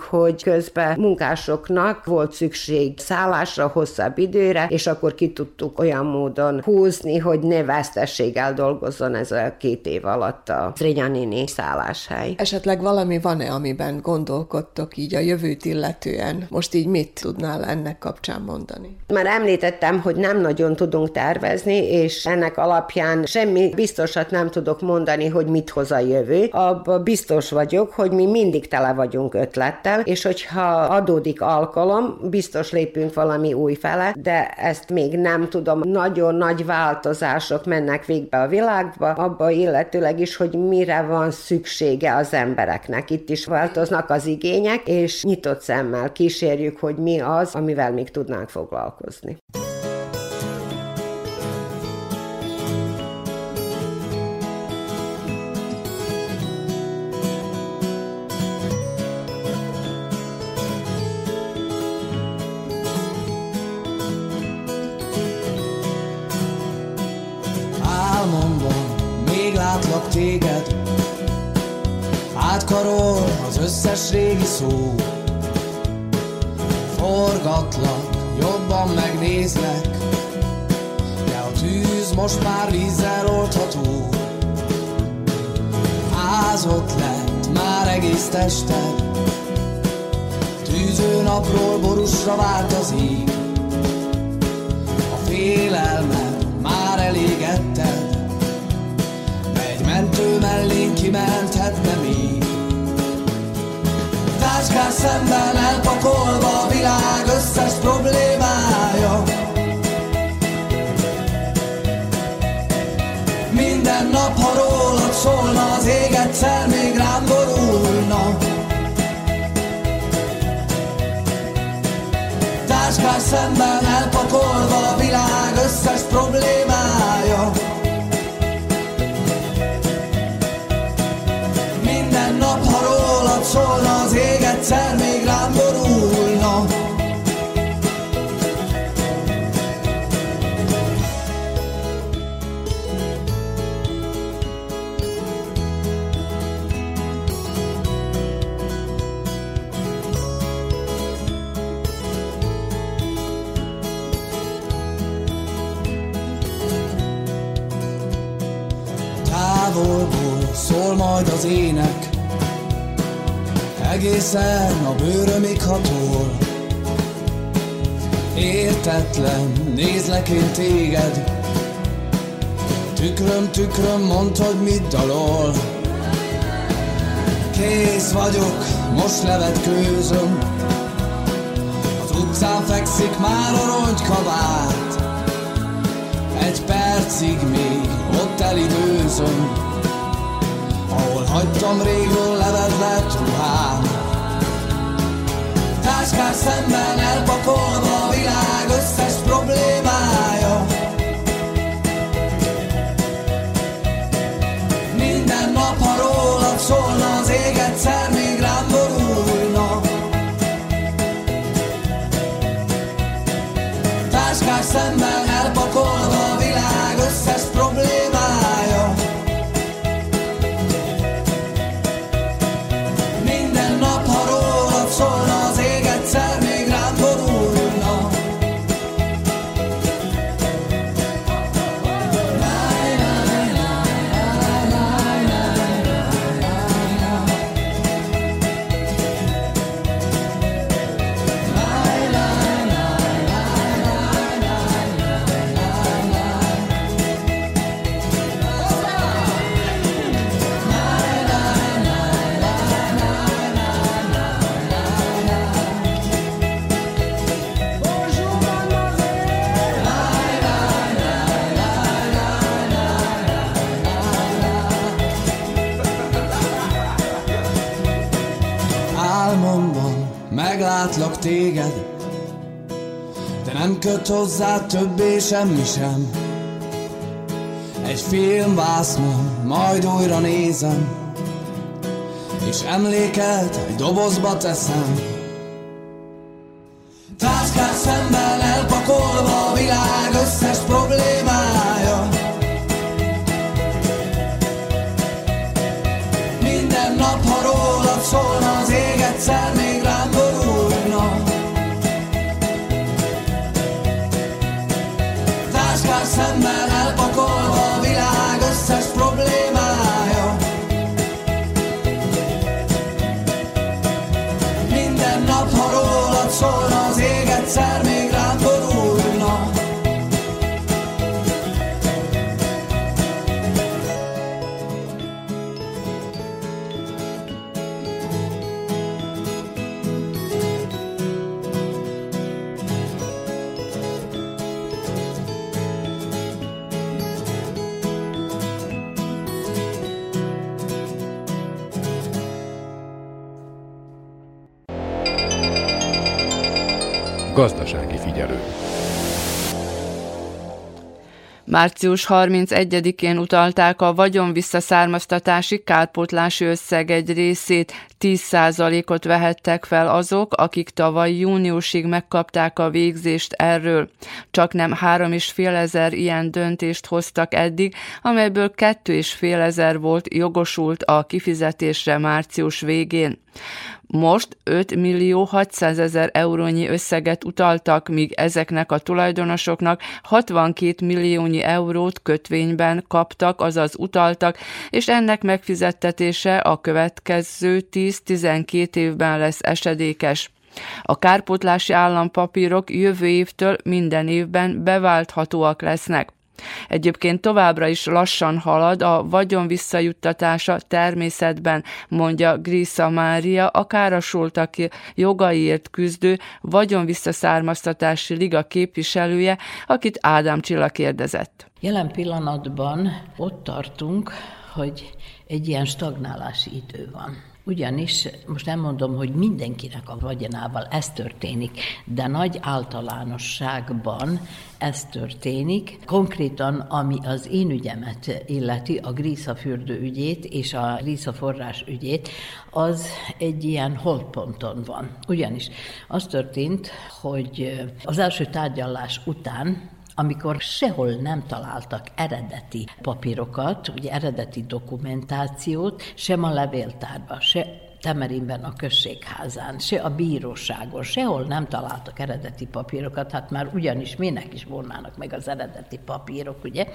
hogy közben munkásoknak volt szükség szállásra hosszabb időre, és akkor ki tudtuk olyan módon húzni, hogy ne vesztességgel dolgozzon ez a két év alatt a Zrényanini szálláshely. Esetleg valami van-e, amiben gondolkodtok így a jövőt illetően? Most így mit tudnál ennek kapcsán mondani? Már említettem, hogy nem nagyon tudunk tervezni, és ennek alapján semmi biztosat nem tudok mondani, hogy mit hoz a jövő. Abba biztos vagyok, hogy mi mindig tele vagyunk ötlettel, és hogyha adódik alkalom, biztos lépünk valami új fele, de ezt még nem tudom. Nagyon nagy változások mennek végbe a világba, abba illetőleg is, hogy mire van szüksége az embereknek. Itt is változnak az igények, és nyitott szemmel kísérjük, hogy mi az, amivel még tudnánk foglalkozni. Szó Forgatlak, jobban megnézlek De a tűz most már vízzel oldható. Ázott lett már egész tested Tűző napról borusra vált az ég A félelmet már elégetted mentő mellén kimenthetne még. Táskás szemben elpakolva a világ összes problémája. Minden nap, ha rólad szólna, az ég egyszer még rám borulna. Táskás szemben elpakolva a világ összes problémája. szólna az ég egészen a bőrömig hatol Értetlen, nézlek én téged. Tükröm, tükröm, mondd, hogy mit dalol. Kész vagyok, most levetkőzöm. Az utcán fekszik már a ronygykabát Egy percig még ott elidőzöm. Ahol hagytam régről levedlet ruhám. Táskás szemben elpakolva a világ összes problémája. Minden nap, ha rólad szólna, az ég egyszer még rám borulna. Táskás szemben téged, de nem köt hozzá többé semmi sem. Egy filmvásznon, majd újra nézem, és emléket egy dobozba teszem. Szólna Március 31-én utalták a vagyonvisszaszármaztatási kárpótlási összeg egy részét, 10%-ot vehettek fel azok, akik tavaly júniusig megkapták a végzést erről. Csak nem 3,5 ezer ilyen döntést hoztak eddig, amelyből 2,5 ezer volt jogosult a kifizetésre március végén. Most 5 millió 600 ezer eurónyi összeget utaltak, míg ezeknek a tulajdonosoknak 62 milliónyi eurót kötvényben kaptak, azaz utaltak, és ennek megfizettetése a következő 10-12 évben lesz esedékes. A kárpótlási állampapírok jövő évtől minden évben beválthatóak lesznek. Egyébként továbbra is lassan halad a vagyon visszajuttatása természetben, mondja Grisza Mária, a károsultak jogaiért küzdő vagyon visszaszármaztatási liga képviselője, akit Ádám Csilla kérdezett. Jelen pillanatban ott tartunk, hogy egy ilyen stagnálási idő van. Ugyanis most nem mondom, hogy mindenkinek a vagyonával ez történik, de nagy általánosságban ez történik. Konkrétan, ami az én ügyemet illeti, a Grísza fürdő ügyét és a Grísza forrás ügyét, az egy ilyen holdponton van. Ugyanis az történt, hogy az első tárgyalás után amikor sehol nem találtak eredeti papírokat, ugye eredeti dokumentációt, sem a levéltárban, se Temerinben a községházán, se a bíróságon, sehol nem találtak eredeti papírokat, hát már ugyanis minek is volnának meg az eredeti papírok, ugye?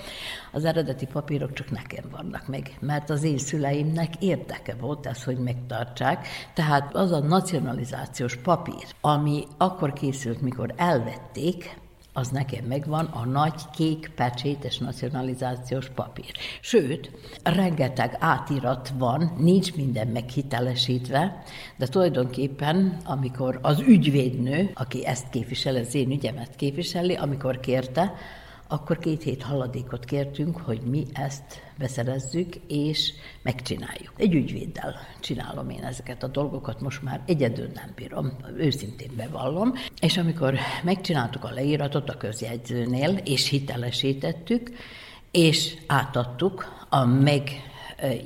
Az eredeti papírok csak nekem vannak meg, mert az én szüleimnek érdeke volt ez, hogy megtartsák. Tehát az a nacionalizációs papír, ami akkor készült, mikor elvették, az nekem megvan a nagy kék pecsétes nacionalizációs papír. Sőt, rengeteg átirat van, nincs minden meghitelesítve, de tulajdonképpen, amikor az ügyvédnő, aki ezt képvisel, az én ügyemet képviseli, amikor kérte, akkor két hét haladékot kértünk, hogy mi ezt beszerezzük, és megcsináljuk. Egy ügyvéddel csinálom én ezeket a dolgokat, most már egyedül nem bírom, őszintén bevallom. És amikor megcsináltuk a leíratot a közjegyzőnél, és hitelesítettük, és átadtuk a meg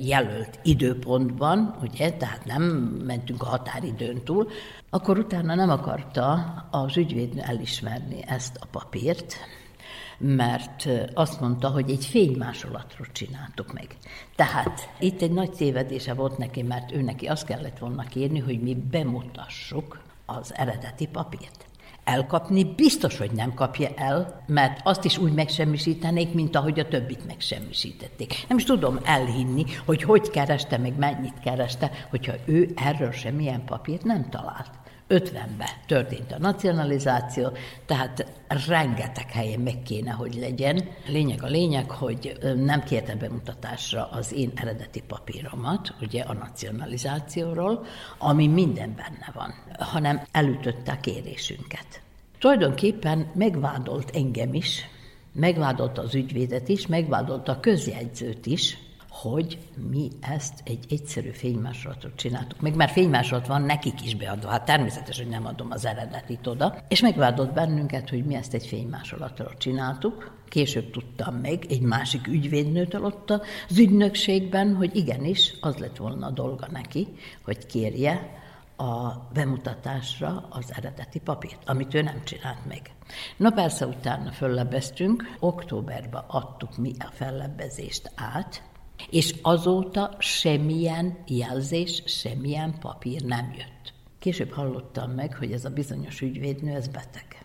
jelölt időpontban, ugye, tehát nem mentünk a határidőn túl, akkor utána nem akarta az ügyvédnő elismerni ezt a papírt, mert azt mondta, hogy egy fénymásolatról csináltuk meg. Tehát itt egy nagy tévedése volt neki, mert ő neki azt kellett volna kérni, hogy mi bemutassuk az eredeti papírt. Elkapni biztos, hogy nem kapja el, mert azt is úgy megsemmisítenék, mint ahogy a többit megsemmisítették. Nem is tudom elhinni, hogy hogy kereste, meg mennyit kereste, hogyha ő erről semmilyen papírt nem talált. 50-ben történt a nacionalizáció, tehát rengeteg helyen meg kéne, hogy legyen. Lényeg a lényeg, hogy nem kértem bemutatásra az én eredeti papíromat, ugye a nacionalizációról, ami minden benne van, hanem elütötte a kérésünket. Tulajdonképpen megvádolt engem is, megvádolta az ügyvédet is, megvádolta a közjegyzőt is, hogy mi ezt egy egyszerű fénymásolatot csináltuk. Meg már fénymásolat van nekik is beadva, hát természetes, hogy nem adom az eredetit oda. És megvádott bennünket, hogy mi ezt egy fénymásolatról csináltuk. Később tudtam meg egy másik ügyvédnőtől ott az ügynökségben, hogy igenis, az lett volna a dolga neki, hogy kérje a bemutatásra az eredeti papírt, amit ő nem csinált meg. Na persze utána föllebbeztünk, októberben adtuk mi a fellebbezést át, és azóta semmilyen jelzés, semmilyen papír nem jött. Később hallottam meg, hogy ez a bizonyos ügyvédnő, ez beteg.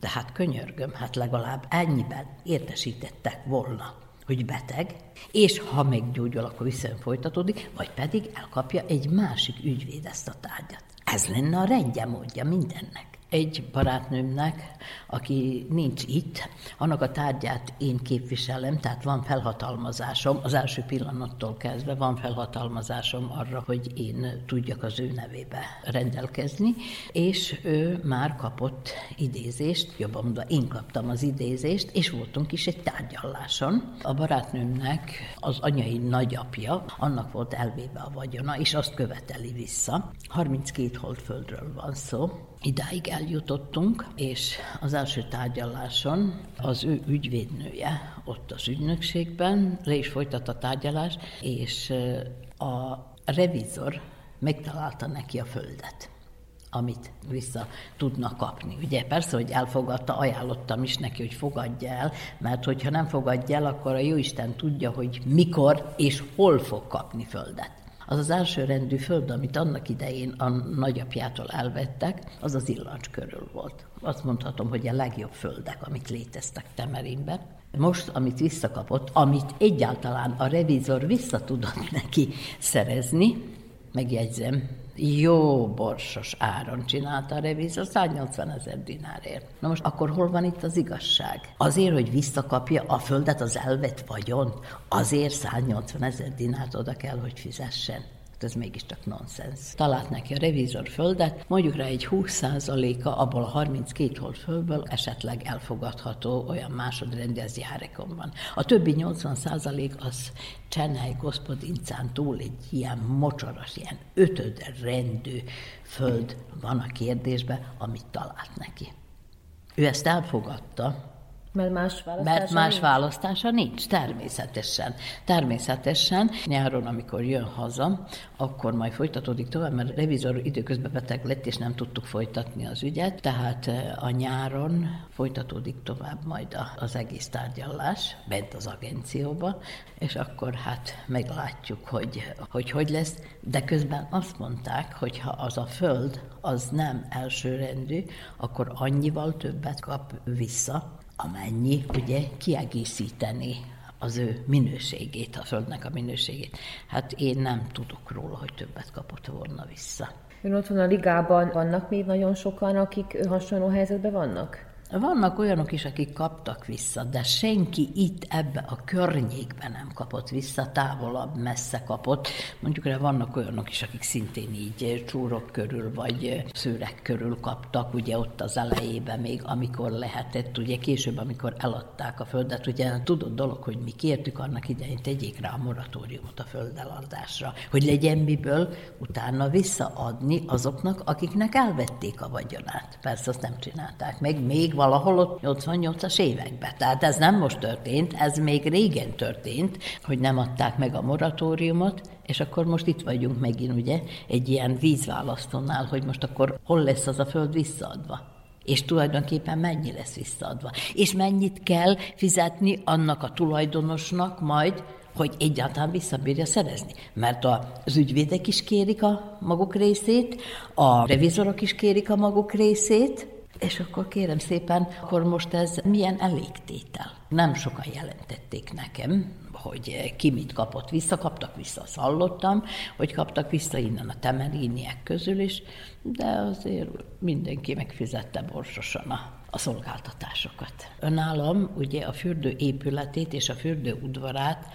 De hát könyörgöm, hát legalább ennyiben értesítettek volna, hogy beteg, és ha meggyógyul, akkor viszont folytatódik, vagy pedig elkapja egy másik ügyvéd ezt a tárgyat. Ez lenne a rendje módja mindennek egy barátnőmnek, aki nincs itt, annak a tárgyát én képviselem, tehát van felhatalmazásom, az első pillanattól kezdve van felhatalmazásom arra, hogy én tudjak az ő nevébe rendelkezni, és ő már kapott idézést, jobban mondva én kaptam az idézést, és voltunk is egy tárgyaláson. A barátnőmnek az anyai nagyapja, annak volt elvébe a vagyona, és azt követeli vissza. 32 holdföldről van szó, idáig el eljutottunk, és az első tárgyaláson az ő ügyvédnője ott az ügynökségben le is folytatta a tárgyalást, és a revizor megtalálta neki a földet amit vissza tudna kapni. Ugye persze, hogy elfogadta, ajánlottam is neki, hogy fogadja el, mert hogyha nem fogadja el, akkor a Jóisten tudja, hogy mikor és hol fog kapni földet. Az az első rendű föld, amit annak idején a nagyapjától elvettek, az az illancs körül volt. Azt mondhatom, hogy a legjobb földek, amik léteztek Temerinben. Most, amit visszakapott, amit egyáltalán a revizor vissza tudott neki szerezni, megjegyzem, jó borsos áron csinálta a revizor, 180 ezer dinárért. Na most akkor hol van itt az igazság? Azért, hogy visszakapja a földet, az elvett vagyon, azért 180 ezer dinárt oda kell, hogy fizessen ez mégiscsak nonsens. Talált neki a revízor földet, mondjuk rá egy 20%-a abból a 32 hold földből esetleg elfogadható olyan másodrendi az járekomban. A többi 80% az Csenhely gospodincán túl egy ilyen mocsaras, ilyen ötöd rendű föld van a kérdésben, amit talált neki. Ő ezt elfogadta, mert más választása Mert más nincs? választása nincs, természetesen. Természetesen nyáron, amikor jön haza, akkor majd folytatódik tovább, mert revizor időközben beteg lett, és nem tudtuk folytatni az ügyet, tehát eh, a nyáron folytatódik tovább majd az egész tárgyalás bent az agencióba, és akkor hát meglátjuk, hogy hogy, hogy lesz, de közben azt mondták, hogy ha az a föld az nem elsőrendű, akkor annyival többet kap vissza, amennyi ugye kiegészíteni az ő minőségét, a földnek a minőségét. Hát én nem tudok róla, hogy többet kapott volna vissza. Ön ott van a ligában, vannak még nagyon sokan, akik hasonló helyzetben vannak? Vannak olyanok is, akik kaptak vissza, de senki itt ebbe a környékben nem kapott vissza, távolabb, messze kapott. Mondjuk rá vannak olyanok is, akik szintén így csúrok körül, vagy szőrek körül kaptak, ugye ott az elejében még, amikor lehetett, ugye később, amikor eladták a földet, ugye tudott dolog, hogy mi kértük annak idején, tegyék rá a moratóriumot a földeladásra, hogy legyen miből utána visszaadni azoknak, akiknek elvették a vagyonát. Persze azt nem csinálták meg, még valahol ott 88-as években. Tehát ez nem most történt, ez még régen történt, hogy nem adták meg a moratóriumot, és akkor most itt vagyunk megint ugye egy ilyen vízválasztónál, hogy most akkor hol lesz az a föld visszaadva és tulajdonképpen mennyi lesz visszaadva. És mennyit kell fizetni annak a tulajdonosnak majd, hogy egyáltalán visszabírja szerezni. Mert az ügyvédek is kérik a maguk részét, a revizorok is kérik a maguk részét, és akkor kérem szépen, akkor most ez milyen elégtétel? Nem sokan jelentették nekem, hogy ki mit kapott vissza, kaptak vissza, azt hallottam, hogy kaptak vissza innen a temeríniek közül is, de azért mindenki megfizette borsosan a, a szolgáltatásokat. Önállom ugye a fürdő épületét és a fürdő udvarát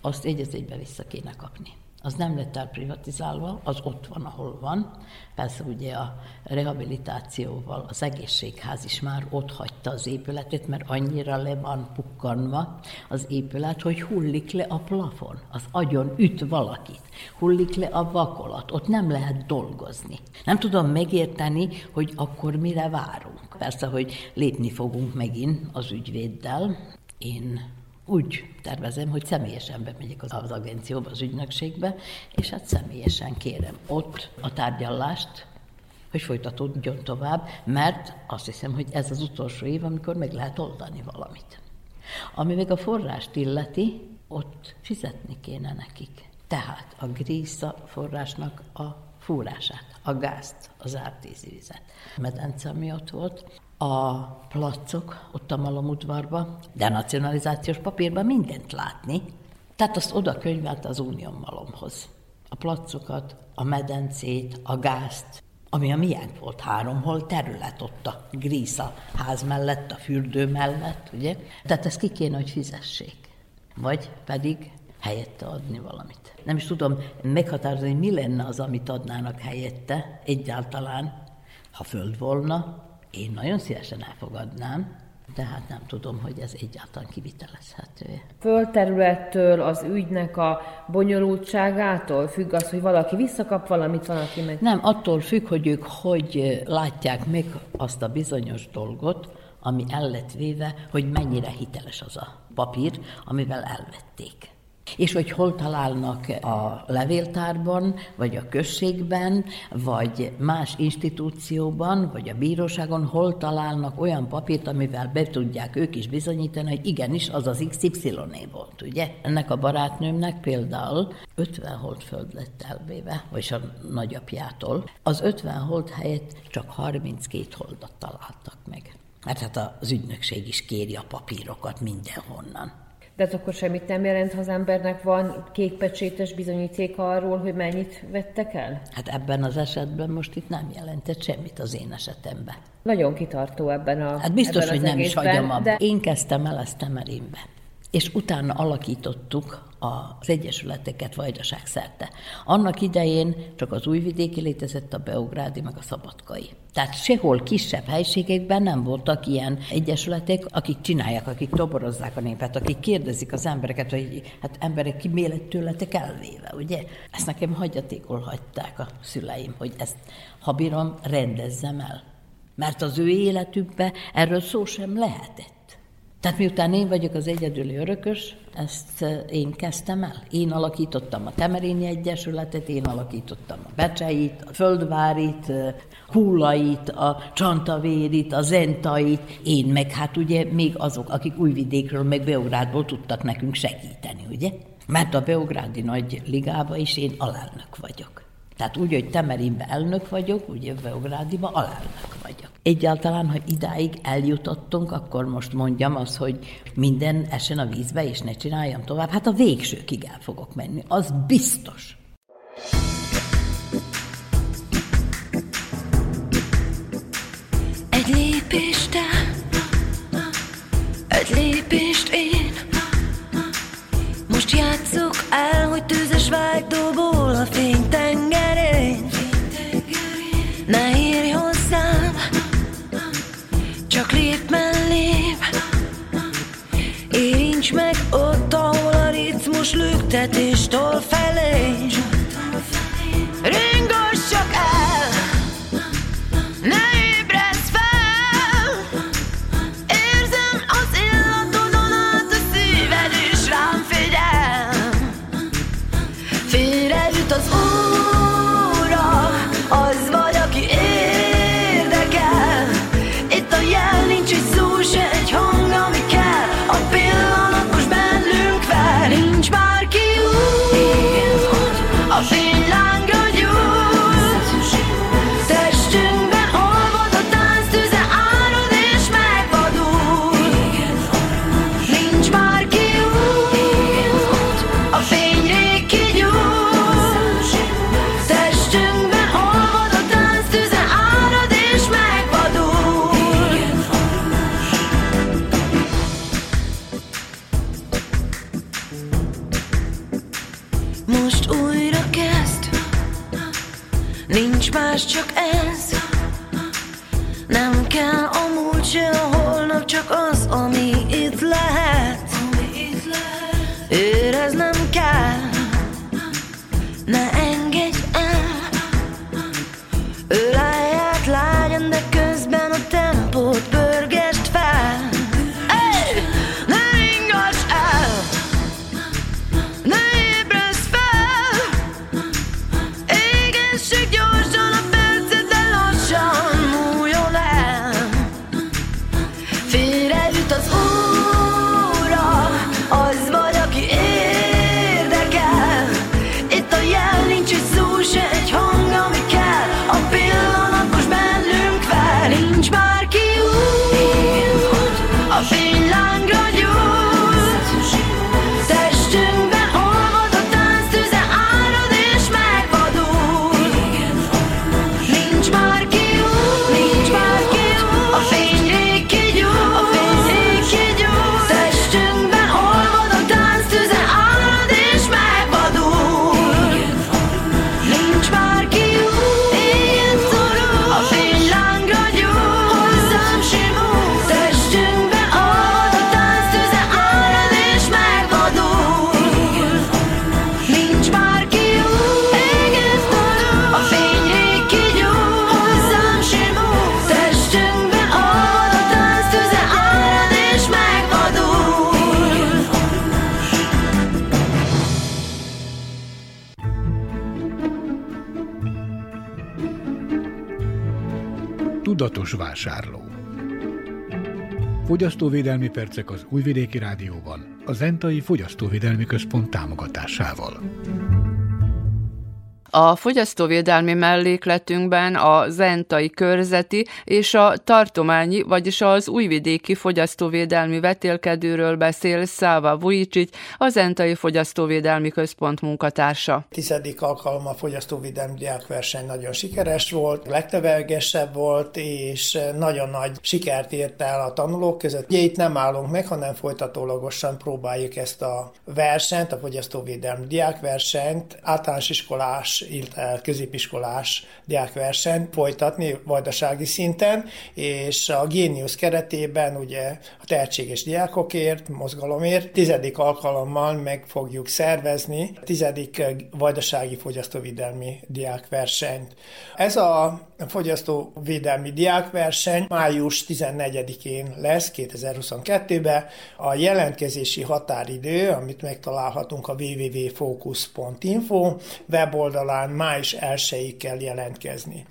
azt egy egybe vissza kéne kapni az nem lett elprivatizálva, az ott van, ahol van. Persze ugye a rehabilitációval az egészségház is már ott hagyta az épületet, mert annyira le van pukkanva az épület, hogy hullik le a plafon, az agyon üt valakit, hullik le a vakolat, ott nem lehet dolgozni. Nem tudom megérteni, hogy akkor mire várunk. Persze, hogy lépni fogunk megint az ügyvéddel. Én úgy tervezem, hogy személyesen bemegyek az, az agencióba, az ügynökségbe, és hát személyesen kérem ott a tárgyalást, hogy folytatódjon tovább, mert azt hiszem, hogy ez az utolsó év, amikor meg lehet oldani valamit. Ami meg a forrást illeti, ott fizetni kéne nekik. Tehát a Gríza forrásnak a fúrását, a gázt, az ártízi vizet. A medence, ami ott volt, a placok ott a malomudvarba, de nacionalizációs papírban mindent látni. Tehát azt oda könyvelte az Unión malomhoz. A placokat, a medencét, a gázt, ami a miénk volt három hol terület ott a Gríza ház mellett, a fürdő mellett, ugye? Tehát ezt ki kéne, hogy fizessék. Vagy pedig helyette adni valamit. Nem is tudom meghatározni, mi lenne az, amit adnának helyette egyáltalán, ha föld volna, én nagyon szívesen elfogadnám, Tehát nem tudom, hogy ez egyáltalán kivitelezhető. Földterülettől, az ügynek a bonyolultságától függ az, hogy valaki visszakap valamit, valaki meg... Nem, attól függ, hogy ők hogy látják meg azt a bizonyos dolgot, ami el lett véve, hogy mennyire hiteles az a papír, amivel elvették és hogy hol találnak a levéltárban, vagy a községben, vagy más institúcióban, vagy a bíróságon, hol találnak olyan papírt, amivel be tudják ők is bizonyítani, hogy igenis az az XY volt, ugye? Ennek a barátnőmnek például 50 holdföld lett elvéve, vagy a nagyapjától. Az 50 hold helyett csak 32 holdat találtak meg. Mert hát az ügynökség is kéri a papírokat mindenhonnan. De ez akkor semmit nem jelent, ha az embernek van kékpecsétes bizonyítéka arról, hogy mennyit vettek el? Hát ebben az esetben most itt nem jelentett semmit az én esetemben. Nagyon kitartó ebben a Hát biztos, ebben hogy nem egészben, is hagyom abba. de... Én kezdtem el ezt Temerimbe. És utána alakítottuk az egyesületeket vajdaság szerte. Annak idején csak az újvidéki létezett a Beográdi, meg a Szabadkai. Tehát sehol kisebb helységekben nem voltak ilyen egyesületek, akik csinálják, akik toborozzák a népet, akik kérdezik az embereket, hogy hát emberek ki miért tőletek elvéve, ugye? Ezt nekem hagyatékol hagyták a szüleim, hogy ezt, ha bírom, rendezzem el. Mert az ő életükbe erről szó sem lehetett. Tehát miután én vagyok az egyedüli örökös, ezt én kezdtem el. Én alakítottam a Temerényi Egyesületet, én alakítottam a Becseit, a Földvárit, eh, Hullait, a Csantavérit, a Zentait, én meg hát ugye még azok, akik Újvidékről, meg Beográdból tudtak nekünk segíteni, ugye? Mert a Beográdi Nagy Ligába is én alelnök vagyok. Tehát úgy, hogy Temerinbe elnök vagyok, ugye Beográdiba alelnök vagyok. Egyáltalán, ha idáig eljutottunk, akkor most mondjam azt, hogy minden esen a vízbe, és ne csináljam tovább. Hát a végsőkig el fogok menni, az biztos. Egy lépést te, egy lépést én, most játszok el, hogy tűzes vágytóból a fény Érints meg ott, ahol a ritmus lüktetéstől felé. Tudatos vásárló. Fogyasztóvédelmi percek az Újvidéki Rádióban, a Zentai Fogyasztóvédelmi Központ támogatásával. A fogyasztóvédelmi mellékletünkben a zentai körzeti és a tartományi, vagyis az újvidéki fogyasztóvédelmi vetélkedőről beszél Száva Vujicsics, a Zentai Fogyasztóvédelmi Központ munkatársa. Tizedik alkalom a fogyasztóvédelmi diákverseny nagyon sikeres volt, legtevelgesebb volt, és nagyon nagy sikert ért el a tanulók között. Ugye itt nem állunk meg, hanem folytatólagosan próbáljuk ezt a versenyt, a fogyasztóvédelmi diákversenyt általános iskolás illetve középiskolás diákversenyt folytatni vajdasági szinten, és a Génius keretében ugye a tehetséges diákokért, mozgalomért tizedik alkalommal meg fogjuk szervezni a tizedik vajdasági fogyasztóvédelmi diákversenyt. Ez a fogyasztóvédelmi diákverseny május 14-én lesz 2022-ben. A jelentkezési határidő, amit megtalálhatunk a www.focus.info weboldalon, oldalán május 1 kell jelentkezni.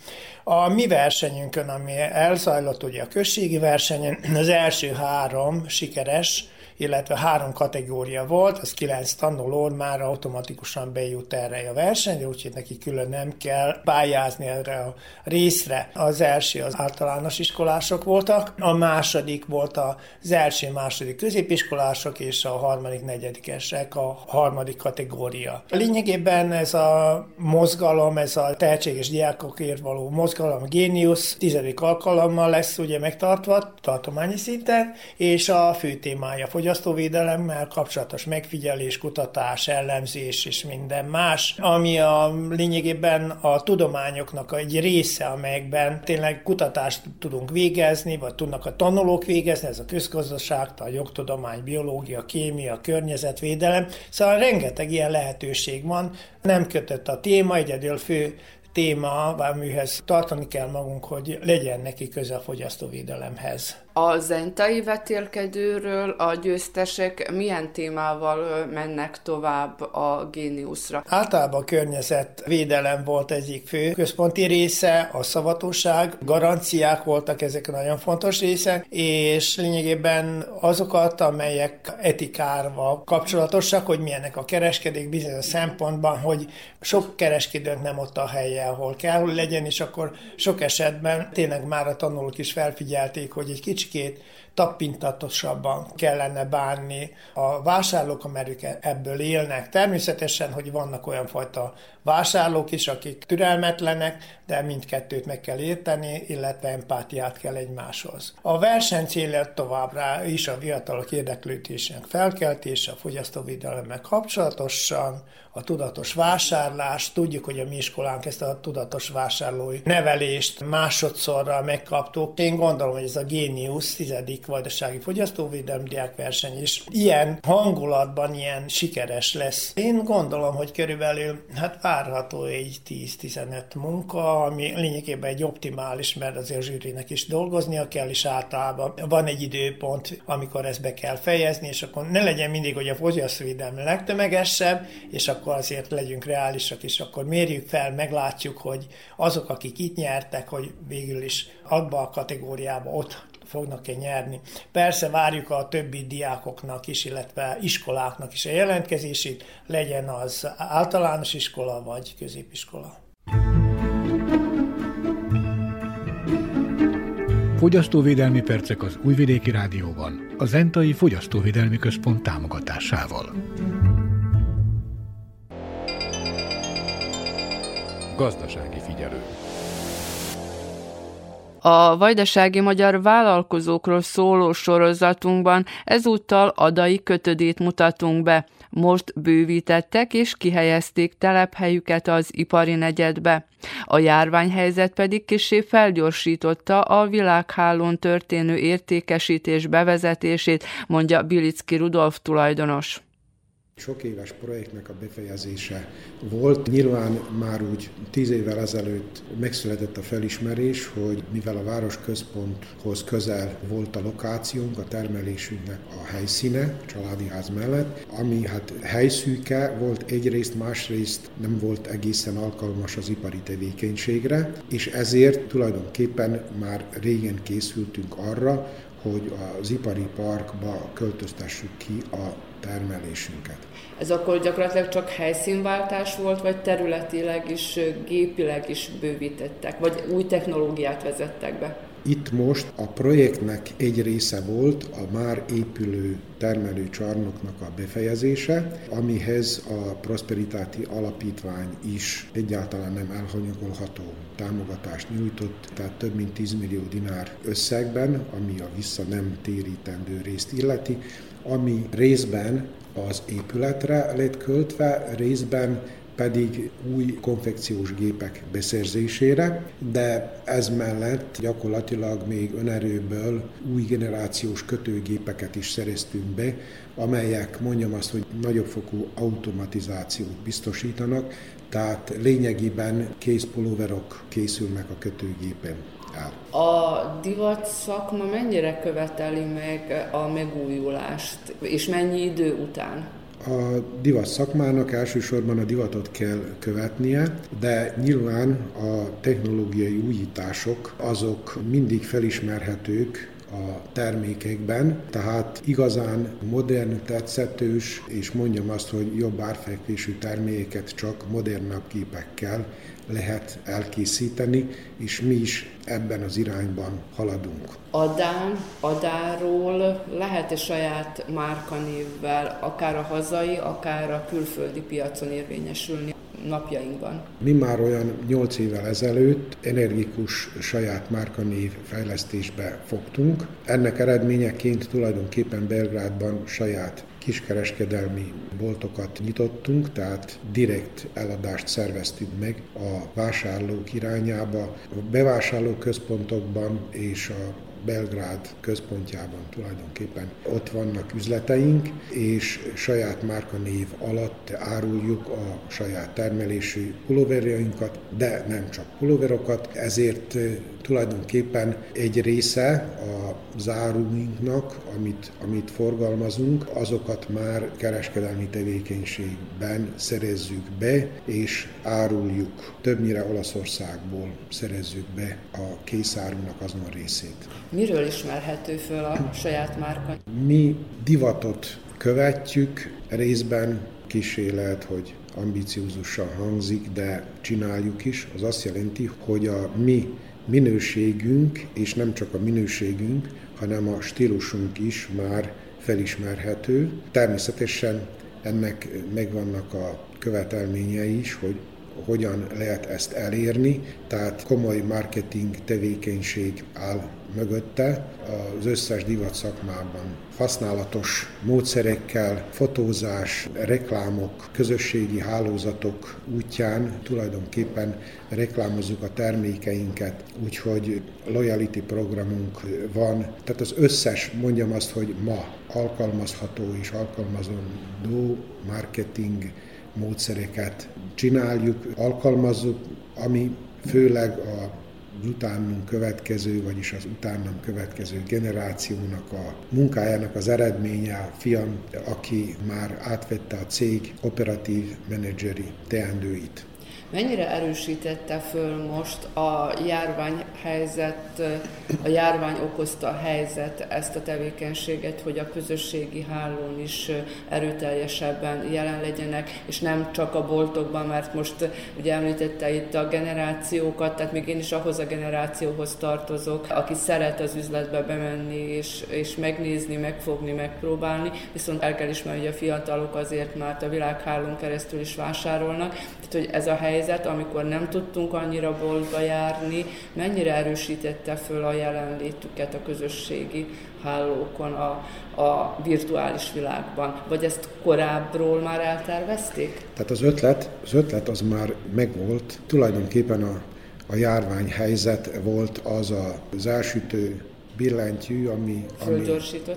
A mi versenyünkön, ami elzajlott ugye a községi versenyen, az első három sikeres illetve három kategória volt, az kilenc tanuló már automatikusan bejut erre a versenyre, úgyhogy neki külön nem kell pályázni erre a részre. Az első az általános iskolások voltak, a második volt az első, második középiskolások, és a harmadik, negyedikesek a harmadik kategória. Lényegében ez a mozgalom, ez a tehetséges diákokért való mozgalom, a Genius tizedik alkalommal lesz ugye megtartva tartományi szinten, és a fő témája fogyasztóvédelemmel kapcsolatos megfigyelés, kutatás, ellenzés és minden más, ami a lényegében a tudományoknak egy része, amelyekben tényleg kutatást tudunk végezni, vagy tudnak a tanulók végezni, ez a közgazdaság, a jogtudomány, biológia, kémia, környezetvédelem, szóval rengeteg ilyen lehetőség van, nem kötött a téma, egyedül fő téma, amihez tartani kell magunk, hogy legyen neki köze a fogyasztóvédelemhez. A zentai vetélkedőről a győztesek milyen témával mennek tovább a géniuszra? Általában a környezetvédelem volt egyik fő központi része, a szavatóság, garanciák voltak ezek nagyon fontos része, és lényegében azokat, amelyek etikával kapcsolatosak, hogy milyenek a kereskedék bizonyos szempontban, hogy sok kereskedőnk nem ott a helye, ahol kell, hogy legyen, és akkor sok esetben tényleg már a tanulók is felfigyelték, hogy egy kicsi kid tapintatosabban kellene bánni a vásárlók, ők ebből élnek. Természetesen, hogy vannak olyan fajta vásárlók is, akik türelmetlenek, de mindkettőt meg kell érteni, illetve empátiát kell egymáshoz. A verseny célja továbbra is a fiatalok érdeklődésének felkeltése, a fogyasztóvédelemmel kapcsolatosan, a tudatos vásárlás. Tudjuk, hogy a mi iskolánk ezt a tudatos vásárlói nevelést másodszorra megkaptuk. Én gondolom, hogy ez a Génius tizedik vajdasági fogyasztóvédelmi diákverseny is ilyen hangulatban ilyen sikeres lesz. Én gondolom, hogy körülbelül hát várható egy 10-15 munka, ami lényegében egy optimális, mert azért a zsűrinek is dolgoznia kell, és általában van egy időpont, amikor ezt be kell fejezni, és akkor ne legyen mindig, hogy a fogyasztóvédelmi legtömegesebb, és akkor azért legyünk reálisak, és akkor mérjük fel, meglátjuk, hogy azok, akik itt nyertek, hogy végül is abba a kategóriába ott fognak-e nyerni. Persze várjuk a többi diákoknak is, illetve iskoláknak is a jelentkezését, legyen az általános iskola vagy középiskola. Fogyasztóvédelmi percek az Újvidéki Rádióban, a Zentai Fogyasztóvédelmi Központ támogatásával. Gazdasági a vajdasági magyar vállalkozókról szóló sorozatunkban ezúttal adai kötödét mutatunk be. Most bővítettek és kihelyezték telephelyüket az ipari negyedbe. A járványhelyzet pedig kisé felgyorsította a világhálón történő értékesítés bevezetését, mondja Bilicki Rudolf tulajdonos. Sok éves projektnek a befejezése volt. Nyilván már úgy tíz évvel ezelőtt megszületett a felismerés, hogy mivel a városközponthoz közel volt a lokációnk, a termelésünknek a helyszíne, a családi ház mellett, ami hát helyszűke volt egyrészt, másrészt nem volt egészen alkalmas az ipari tevékenységre, és ezért tulajdonképpen már régen készültünk arra, hogy az ipari parkba költöztessük ki a termelésünket. Ez akkor gyakorlatilag csak helyszínváltás volt, vagy területileg is, gépileg is bővítettek, vagy új technológiát vezettek be? Itt most a projektnek egy része volt a már épülő termelőcsarnoknak a befejezése, amihez a Prosperitáti Alapítvány is egyáltalán nem elhanyagolható támogatást nyújtott, tehát több mint 10 millió dinár összegben, ami a vissza nem térítendő részt illeti, ami részben az épületre lett költve, részben pedig új konfekciós gépek beszerzésére, de ez mellett gyakorlatilag még önerőből új generációs kötőgépeket is szereztünk be, amelyek mondjam azt, hogy nagyobb fokú automatizációt biztosítanak, tehát lényegében kézpulóverok készülnek a kötőgépen el. A divat szakma mennyire követeli meg a megújulást, és mennyi idő után? A divat szakmának elsősorban a divatot kell követnie, de nyilván a technológiai újítások azok mindig felismerhetők a termékekben, tehát igazán modern, tetszetős, és mondjam azt, hogy jobb árfekvésű termékeket csak modernabb képekkel lehet elkészíteni, és mi is ebben az irányban haladunk. Adán, Adáról lehet-e saját márkanévvel akár a hazai, akár a külföldi piacon érvényesülni? napjainkban. Mi már olyan 8 évvel ezelőtt energikus saját márkanév fejlesztésbe fogtunk. Ennek eredményeként tulajdonképpen Belgrádban saját kiskereskedelmi boltokat nyitottunk, tehát direkt eladást szerveztünk meg a vásárlók irányába, a bevásárlóközpontokban és a Belgrád központjában tulajdonképpen ott vannak üzleteink, és saját márkanév alatt áruljuk a saját termelésű pulóverjainkat, de nem csak pulóverokat, ezért tulajdonképpen egy része a zárunknak, amit, amit forgalmazunk, azokat már kereskedelmi tevékenységben szerezzük be, és áruljuk. Többnyire Olaszországból szerezzük be a készárunknak azon részét. Miről ismerhető föl a saját márka? Mi divatot követjük, részben kísérlet, hogy ambiciózusan hangzik, de csináljuk is. Az azt jelenti, hogy a mi minőségünk, és nem csak a minőségünk, hanem a stílusunk is már felismerhető. Természetesen ennek megvannak a követelményei is, hogy hogyan lehet ezt elérni, tehát komoly marketing tevékenység áll mögötte az összes divat szakmában. Használatos módszerekkel, fotózás, reklámok, közösségi hálózatok útján tulajdonképpen reklámozzuk a termékeinket, úgyhogy loyalty programunk van. Tehát az összes, mondjam azt, hogy ma alkalmazható és alkalmazandó marketing módszereket csináljuk, alkalmazzuk, ami főleg a az utánunk következő, vagyis az utánam következő generációnak a munkájának az eredménye, a fiam, aki már átvette a cég operatív menedzseri teendőit. Mennyire erősítette föl most a járványhelyzet, a járvány okozta helyzet ezt a tevékenységet, hogy a közösségi hálón is erőteljesebben jelen legyenek, és nem csak a boltokban, mert most ugye említette itt a generációkat, tehát még én is ahhoz a generációhoz tartozok, aki szeret az üzletbe bemenni, és, és megnézni, megfogni, megpróbálni, viszont el kell ismerni, hogy a fiatalok azért már a világhálón keresztül is vásárolnak, tehát hogy ez a hely helyzet, amikor nem tudtunk annyira boltba járni, mennyire erősítette föl a jelenlétüket a közösségi hálókon, a, a virtuális világban? Vagy ezt korábbról már eltervezték? Tehát az ötlet, az ötlet az már megvolt. Tulajdonképpen a, a járványhelyzet volt az a, az elsütő billentyű, ami, ami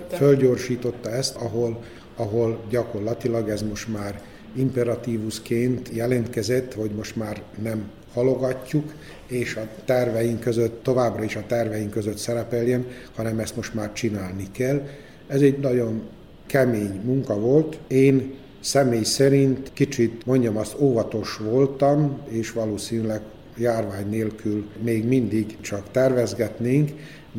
fölgyorsította ezt, ahol ahol gyakorlatilag ez most már imperatívusként jelentkezett, hogy most már nem halogatjuk, és a terveink között, továbbra is a terveink között szerepeljen, hanem ezt most már csinálni kell. Ez egy nagyon kemény munka volt. Én személy szerint kicsit, mondjam azt, óvatos voltam, és valószínűleg járvány nélkül még mindig csak tervezgetnénk,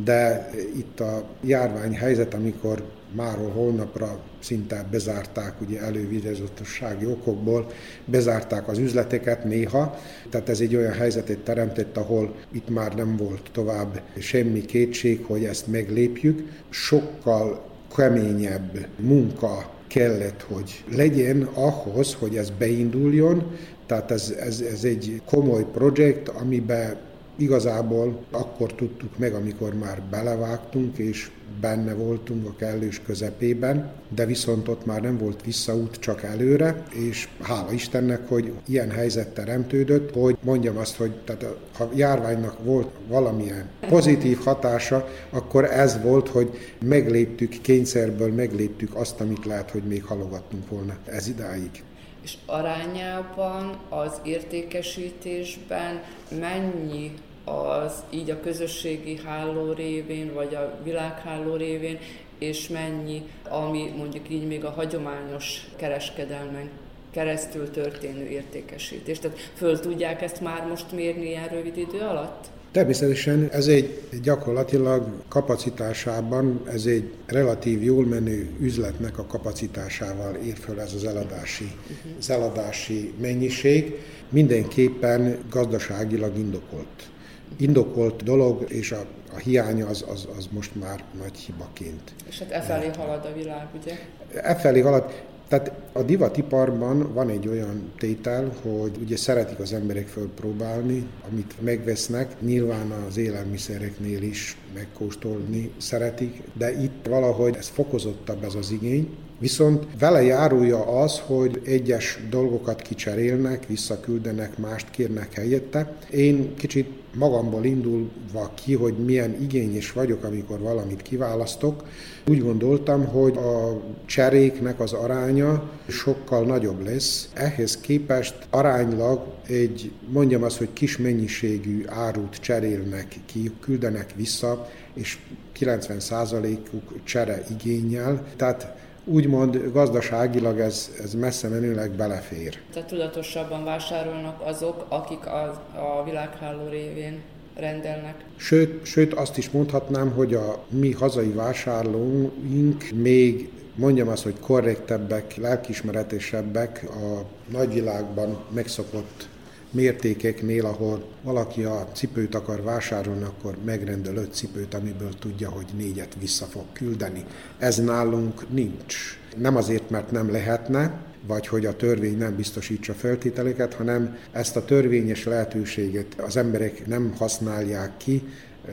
de itt a járvány helyzet, amikor máról holnapra szinte bezárták, ugye elővigyázatossági okokból, bezárták az üzleteket néha, tehát ez egy olyan helyzetet teremtett, ahol itt már nem volt tovább semmi kétség, hogy ezt meglépjük. Sokkal keményebb munka kellett, hogy legyen ahhoz, hogy ez beinduljon, tehát ez, ez, ez egy komoly projekt, amiben igazából akkor tudtuk meg, amikor már belevágtunk, és benne voltunk a kellős közepében, de viszont ott már nem volt visszaút, csak előre, és hála Istennek, hogy ilyen helyzet teremtődött, hogy mondjam azt, hogy tehát ha járványnak volt valamilyen pozitív hatása, akkor ez volt, hogy megléptük kényszerből, megléptük azt, amit lehet, hogy még halogattunk volna ez idáig és arányában az értékesítésben mennyi az így a közösségi háló révén, vagy a világháló révén, és mennyi, ami mondjuk így még a hagyományos kereskedelmen keresztül történő értékesítés. Tehát föl tudják ezt már most mérni ilyen rövid idő alatt? Természetesen ez egy gyakorlatilag kapacitásában, ez egy relatív jól menő üzletnek a kapacitásával ér föl ez az eladási, az eladási mennyiség. Mindenképpen gazdaságilag indokolt. Indokolt dolog, és a, a hiánya az, az, az most már nagy hibaként. És hát e felé halad a világ, ugye? E felé halad. Tehát a divatiparban van egy olyan tétel, hogy ugye szeretik az emberek fölpróbálni, amit megvesznek, nyilván az élelmiszereknél is megkóstolni szeretik, de itt valahogy ez fokozottabb ez az igény, Viszont vele járulja az, hogy egyes dolgokat kicserélnek, visszaküldenek, mást kérnek helyette. Én kicsit magamból indulva ki, hogy milyen igényes vagyok, amikor valamit kiválasztok, úgy gondoltam, hogy a cseréknek az aránya sokkal nagyobb lesz. Ehhez képest aránylag egy, mondjam azt, hogy kis mennyiségű árut cserélnek ki, küldenek vissza, és 90%-uk csere igényel. Tehát úgymond gazdaságilag ez, ez messze menőleg belefér. Tehát tudatosabban vásárolnak azok, akik a, a világháló révén rendelnek. Sőt, sőt, azt is mondhatnám, hogy a mi hazai vásárlóink még mondjam azt, hogy korrektebbek, lelkismeretesebbek a nagyvilágban megszokott mértékeknél, ahol valaki a cipőt akar vásárolni, akkor megrendel öt cipőt, amiből tudja, hogy négyet vissza fog küldeni. Ez nálunk nincs. Nem azért, mert nem lehetne, vagy hogy a törvény nem biztosítsa feltételeket, hanem ezt a törvényes lehetőséget az emberek nem használják ki,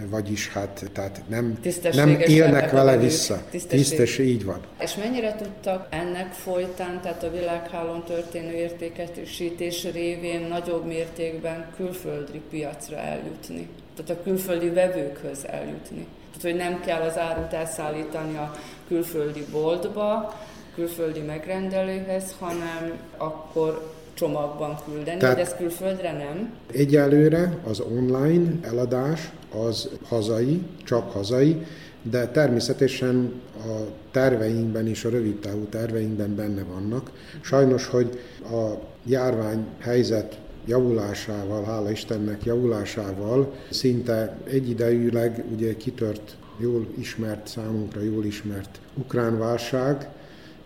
vagyis hát tehát nem, nem élnek vele vissza. Tisztes, így van. És mennyire tudtak ennek folytán, tehát a világhálón történő értékesítés révén nagyobb mértékben külföldi piacra eljutni? Tehát a külföldi vevőkhöz eljutni? Tehát, hogy nem kell az árut elszállítani a külföldi boltba, külföldi megrendelőhez, hanem akkor csomagban küldeni, Tehát hogy ez külföldre nem? Egyelőre az online eladás az hazai, csak hazai, de természetesen a terveinkben és a rövid távú terveinkben benne vannak. Sajnos, hogy a járvány helyzet javulásával, hála Istennek javulásával szinte egyidejűleg ugye kitört jól ismert, számunkra jól ismert ukrán válság,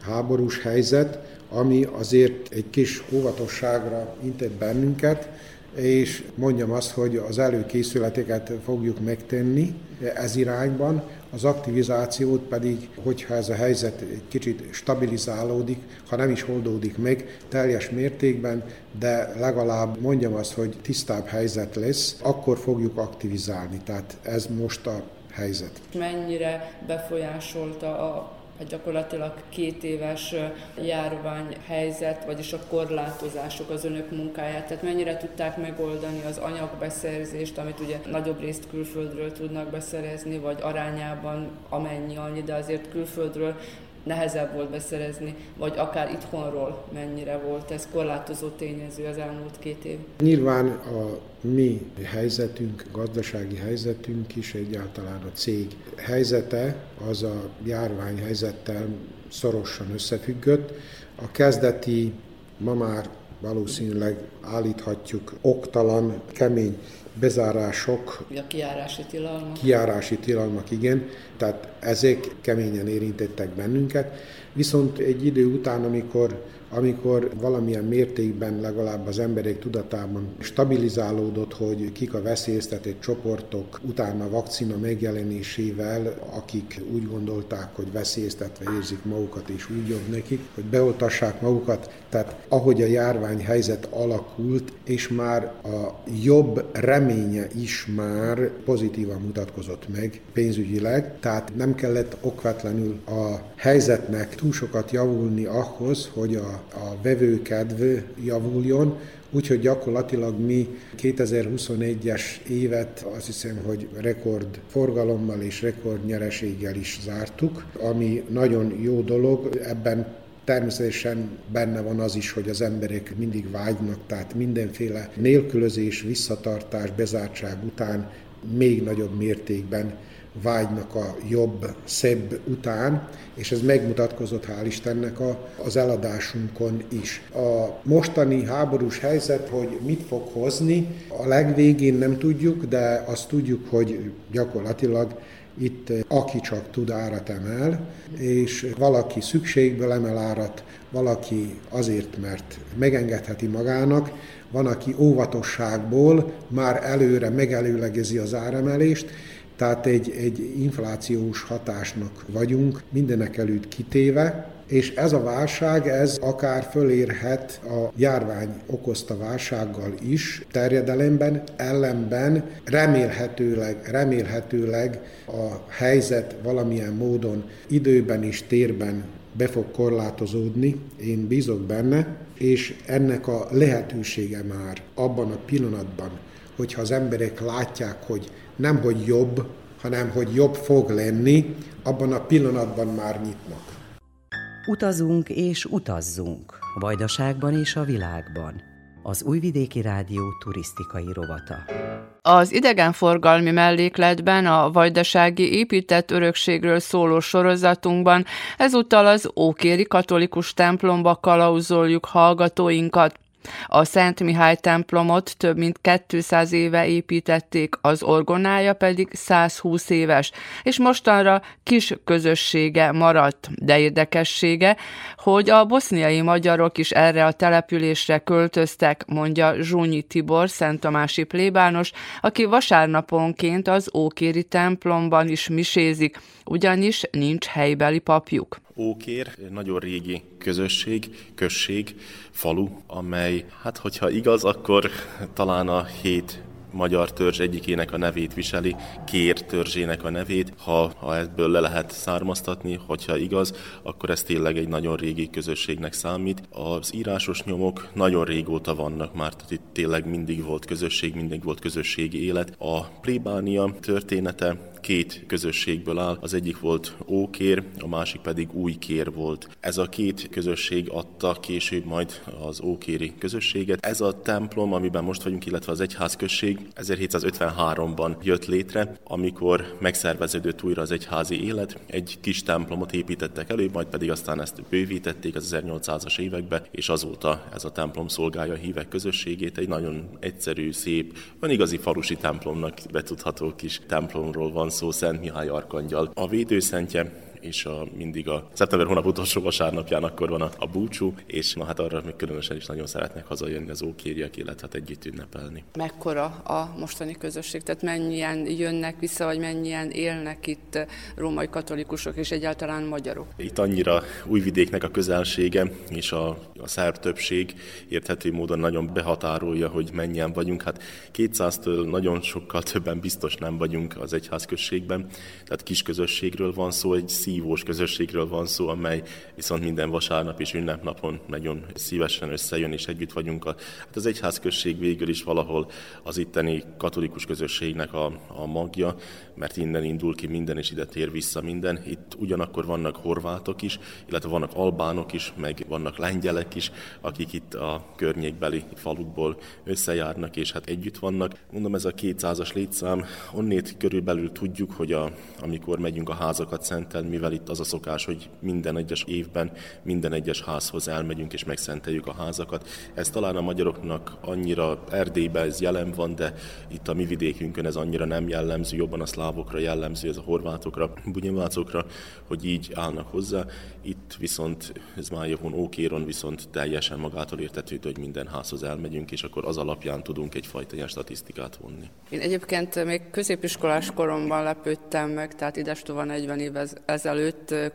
háborús helyzet, ami azért egy kis óvatosságra intett bennünket, és mondjam azt, hogy az előkészületeket fogjuk megtenni ez irányban, az aktivizációt pedig, hogyha ez a helyzet egy kicsit stabilizálódik, ha nem is oldódik meg teljes mértékben, de legalább mondjam azt, hogy tisztább helyzet lesz, akkor fogjuk aktivizálni. Tehát ez most a helyzet. Mennyire befolyásolta a hát gyakorlatilag két éves járvány helyzet, vagyis a korlátozások az önök munkáját, tehát mennyire tudták megoldani az anyagbeszerzést, amit ugye nagyobb részt külföldről tudnak beszerezni, vagy arányában amennyi annyi, de azért külföldről nehezebb volt beszerezni, vagy akár itthonról mennyire volt ez korlátozó tényező az elmúlt két év? Nyilván a mi helyzetünk, gazdasági helyzetünk is egyáltalán a cég helyzete az a járvány helyzettel szorosan összefüggött. A kezdeti, ma már valószínűleg állíthatjuk oktalan, kemény bezárások. A kiárási tilalmak. Kiárási tilalmak, igen. Tehát ezek keményen érintettek bennünket. Viszont egy idő után, amikor amikor valamilyen mértékben legalább az emberek tudatában stabilizálódott, hogy kik a veszélyeztetett csoportok utána a vakcina megjelenésével, akik úgy gondolták, hogy veszélyeztetve érzik magukat, és úgy jobb nekik, hogy beoltassák magukat. Tehát ahogy a járvány helyzet alakult, és már a jobb reménye is már pozitívan mutatkozott meg pénzügyileg, tehát nem kellett okvetlenül a helyzetnek túl sokat javulni ahhoz, hogy a a vevőkedv javuljon, úgyhogy gyakorlatilag mi 2021-es évet azt hiszem, hogy rekord forgalommal és rekord nyereséggel is zártuk, ami nagyon jó dolog, ebben Természetesen benne van az is, hogy az emberek mindig vágynak, tehát mindenféle nélkülözés, visszatartás, bezártság után még nagyobb mértékben vágynak a jobb, szebb után, és ez megmutatkozott hál' Istennek a, az eladásunkon is. A mostani háborús helyzet, hogy mit fog hozni, a legvégén nem tudjuk, de azt tudjuk, hogy gyakorlatilag itt aki csak tud árat emel, és valaki szükségből emel árat, valaki azért, mert megengedheti magának, van, aki óvatosságból már előre megelőlegezi az áremelést, tehát egy, egy inflációs hatásnak vagyunk mindenek előtt kitéve, és ez a válság, ez akár fölérhet a járvány okozta válsággal is terjedelemben, ellenben remélhetőleg, remélhetőleg a helyzet valamilyen módon időben és térben be fog korlátozódni, én bízok benne, és ennek a lehetősége már abban a pillanatban, hogyha az emberek látják, hogy nem hogy jobb, hanem hogy jobb fog lenni, abban a pillanatban már nyitnak. Utazunk és utazzunk, Vajdaságban és a világban. Az Újvidéki Rádió turisztikai rovata. Az idegenforgalmi mellékletben a vajdasági épített örökségről szóló sorozatunkban ezúttal az Ókéri katolikus templomba kalauzoljuk hallgatóinkat. A Szent Mihály templomot több mint 200 éve építették, az orgonája pedig 120 éves, és mostanra kis közössége maradt. De érdekessége, hogy a boszniai magyarok is erre a településre költöztek, mondja Zsúnyi Tibor, Szentomási plébános, aki vasárnaponként az Ókéri templomban is misézik, ugyanis nincs helybeli papjuk. Ókér, nagyon régi közösség, község, falu, amely, hát hogyha igaz, akkor talán a hét magyar törzs egyikének a nevét viseli, kér törzsének a nevét. Ha, ha ebből le lehet származtatni, hogyha igaz, akkor ez tényleg egy nagyon régi közösségnek számít. Az írásos nyomok nagyon régóta vannak már, tehát itt tényleg mindig volt közösség, mindig volt közösségi élet. A plébánia története két közösségből áll. Az egyik volt Ókér, a másik pedig Újkér volt. Ez a két közösség adta később majd az Ókéri közösséget. Ez a templom, amiben most vagyunk, illetve az egyházközség 1753-ban jött létre, amikor megszerveződött újra az egyházi élet. Egy kis templomot építettek elő, majd pedig aztán ezt bővítették az 1800-as évekbe, és azóta ez a templom szolgálja a hívek közösségét. Egy nagyon egyszerű, szép, van igazi falusi templomnak betudható kis templomról van szó Szent Mihály Arkangyal. A védőszentje és a, mindig a szeptember hónap utolsó vasárnapján akkor van a, a búcsú, és na hát arra még különösen is nagyon szeretnek hazajönni az ókériek, illetve hát együtt ünnepelni. Mekkora a mostani közösség? Tehát mennyien jönnek vissza, vagy mennyien élnek itt római katolikusok és egyáltalán magyarok? Itt annyira újvidéknek a közelsége és a, a szerb többség érthető módon nagyon behatárolja, hogy mennyien vagyunk. Hát 200-től nagyon sokkal többen biztos nem vagyunk az egyházközségben, tehát kis közösségről van szó, egy szív hívós közösségről van szó, amely viszont minden vasárnap és ünnepnapon nagyon szívesen összejön, és együtt vagyunk. A, hát az egyházközség végül is valahol az itteni katolikus közösségnek a, a magja, mert innen indul ki minden, és ide tér vissza minden. Itt ugyanakkor vannak horvátok is, illetve vannak albánok is, meg vannak lengyelek is, akik itt a környékbeli falukból összejárnak, és hát együtt vannak. Mondom, ez a 200-as létszám, onnét körülbelül tudjuk, hogy a, amikor megyünk a házakat szentelni, mivel itt az a szokás, hogy minden egyes évben minden egyes házhoz elmegyünk és megszenteljük a házakat. Ez talán a magyaroknak annyira Erdélyben ez jelen van, de itt a mi vidékünkön ez annyira nem jellemző, jobban a szlávokra jellemző, ez a horvátokra, bunyevácokra, hogy így állnak hozzá. Itt viszont ez már Zmájevon, Ókéron viszont teljesen magától értetődő, hogy minden házhoz elmegyünk, és akkor az alapján tudunk egyfajta ilyen statisztikát vonni. Én egyébként még középiskolás koromban lepődtem meg, tehát idestova 40 év ezelőtt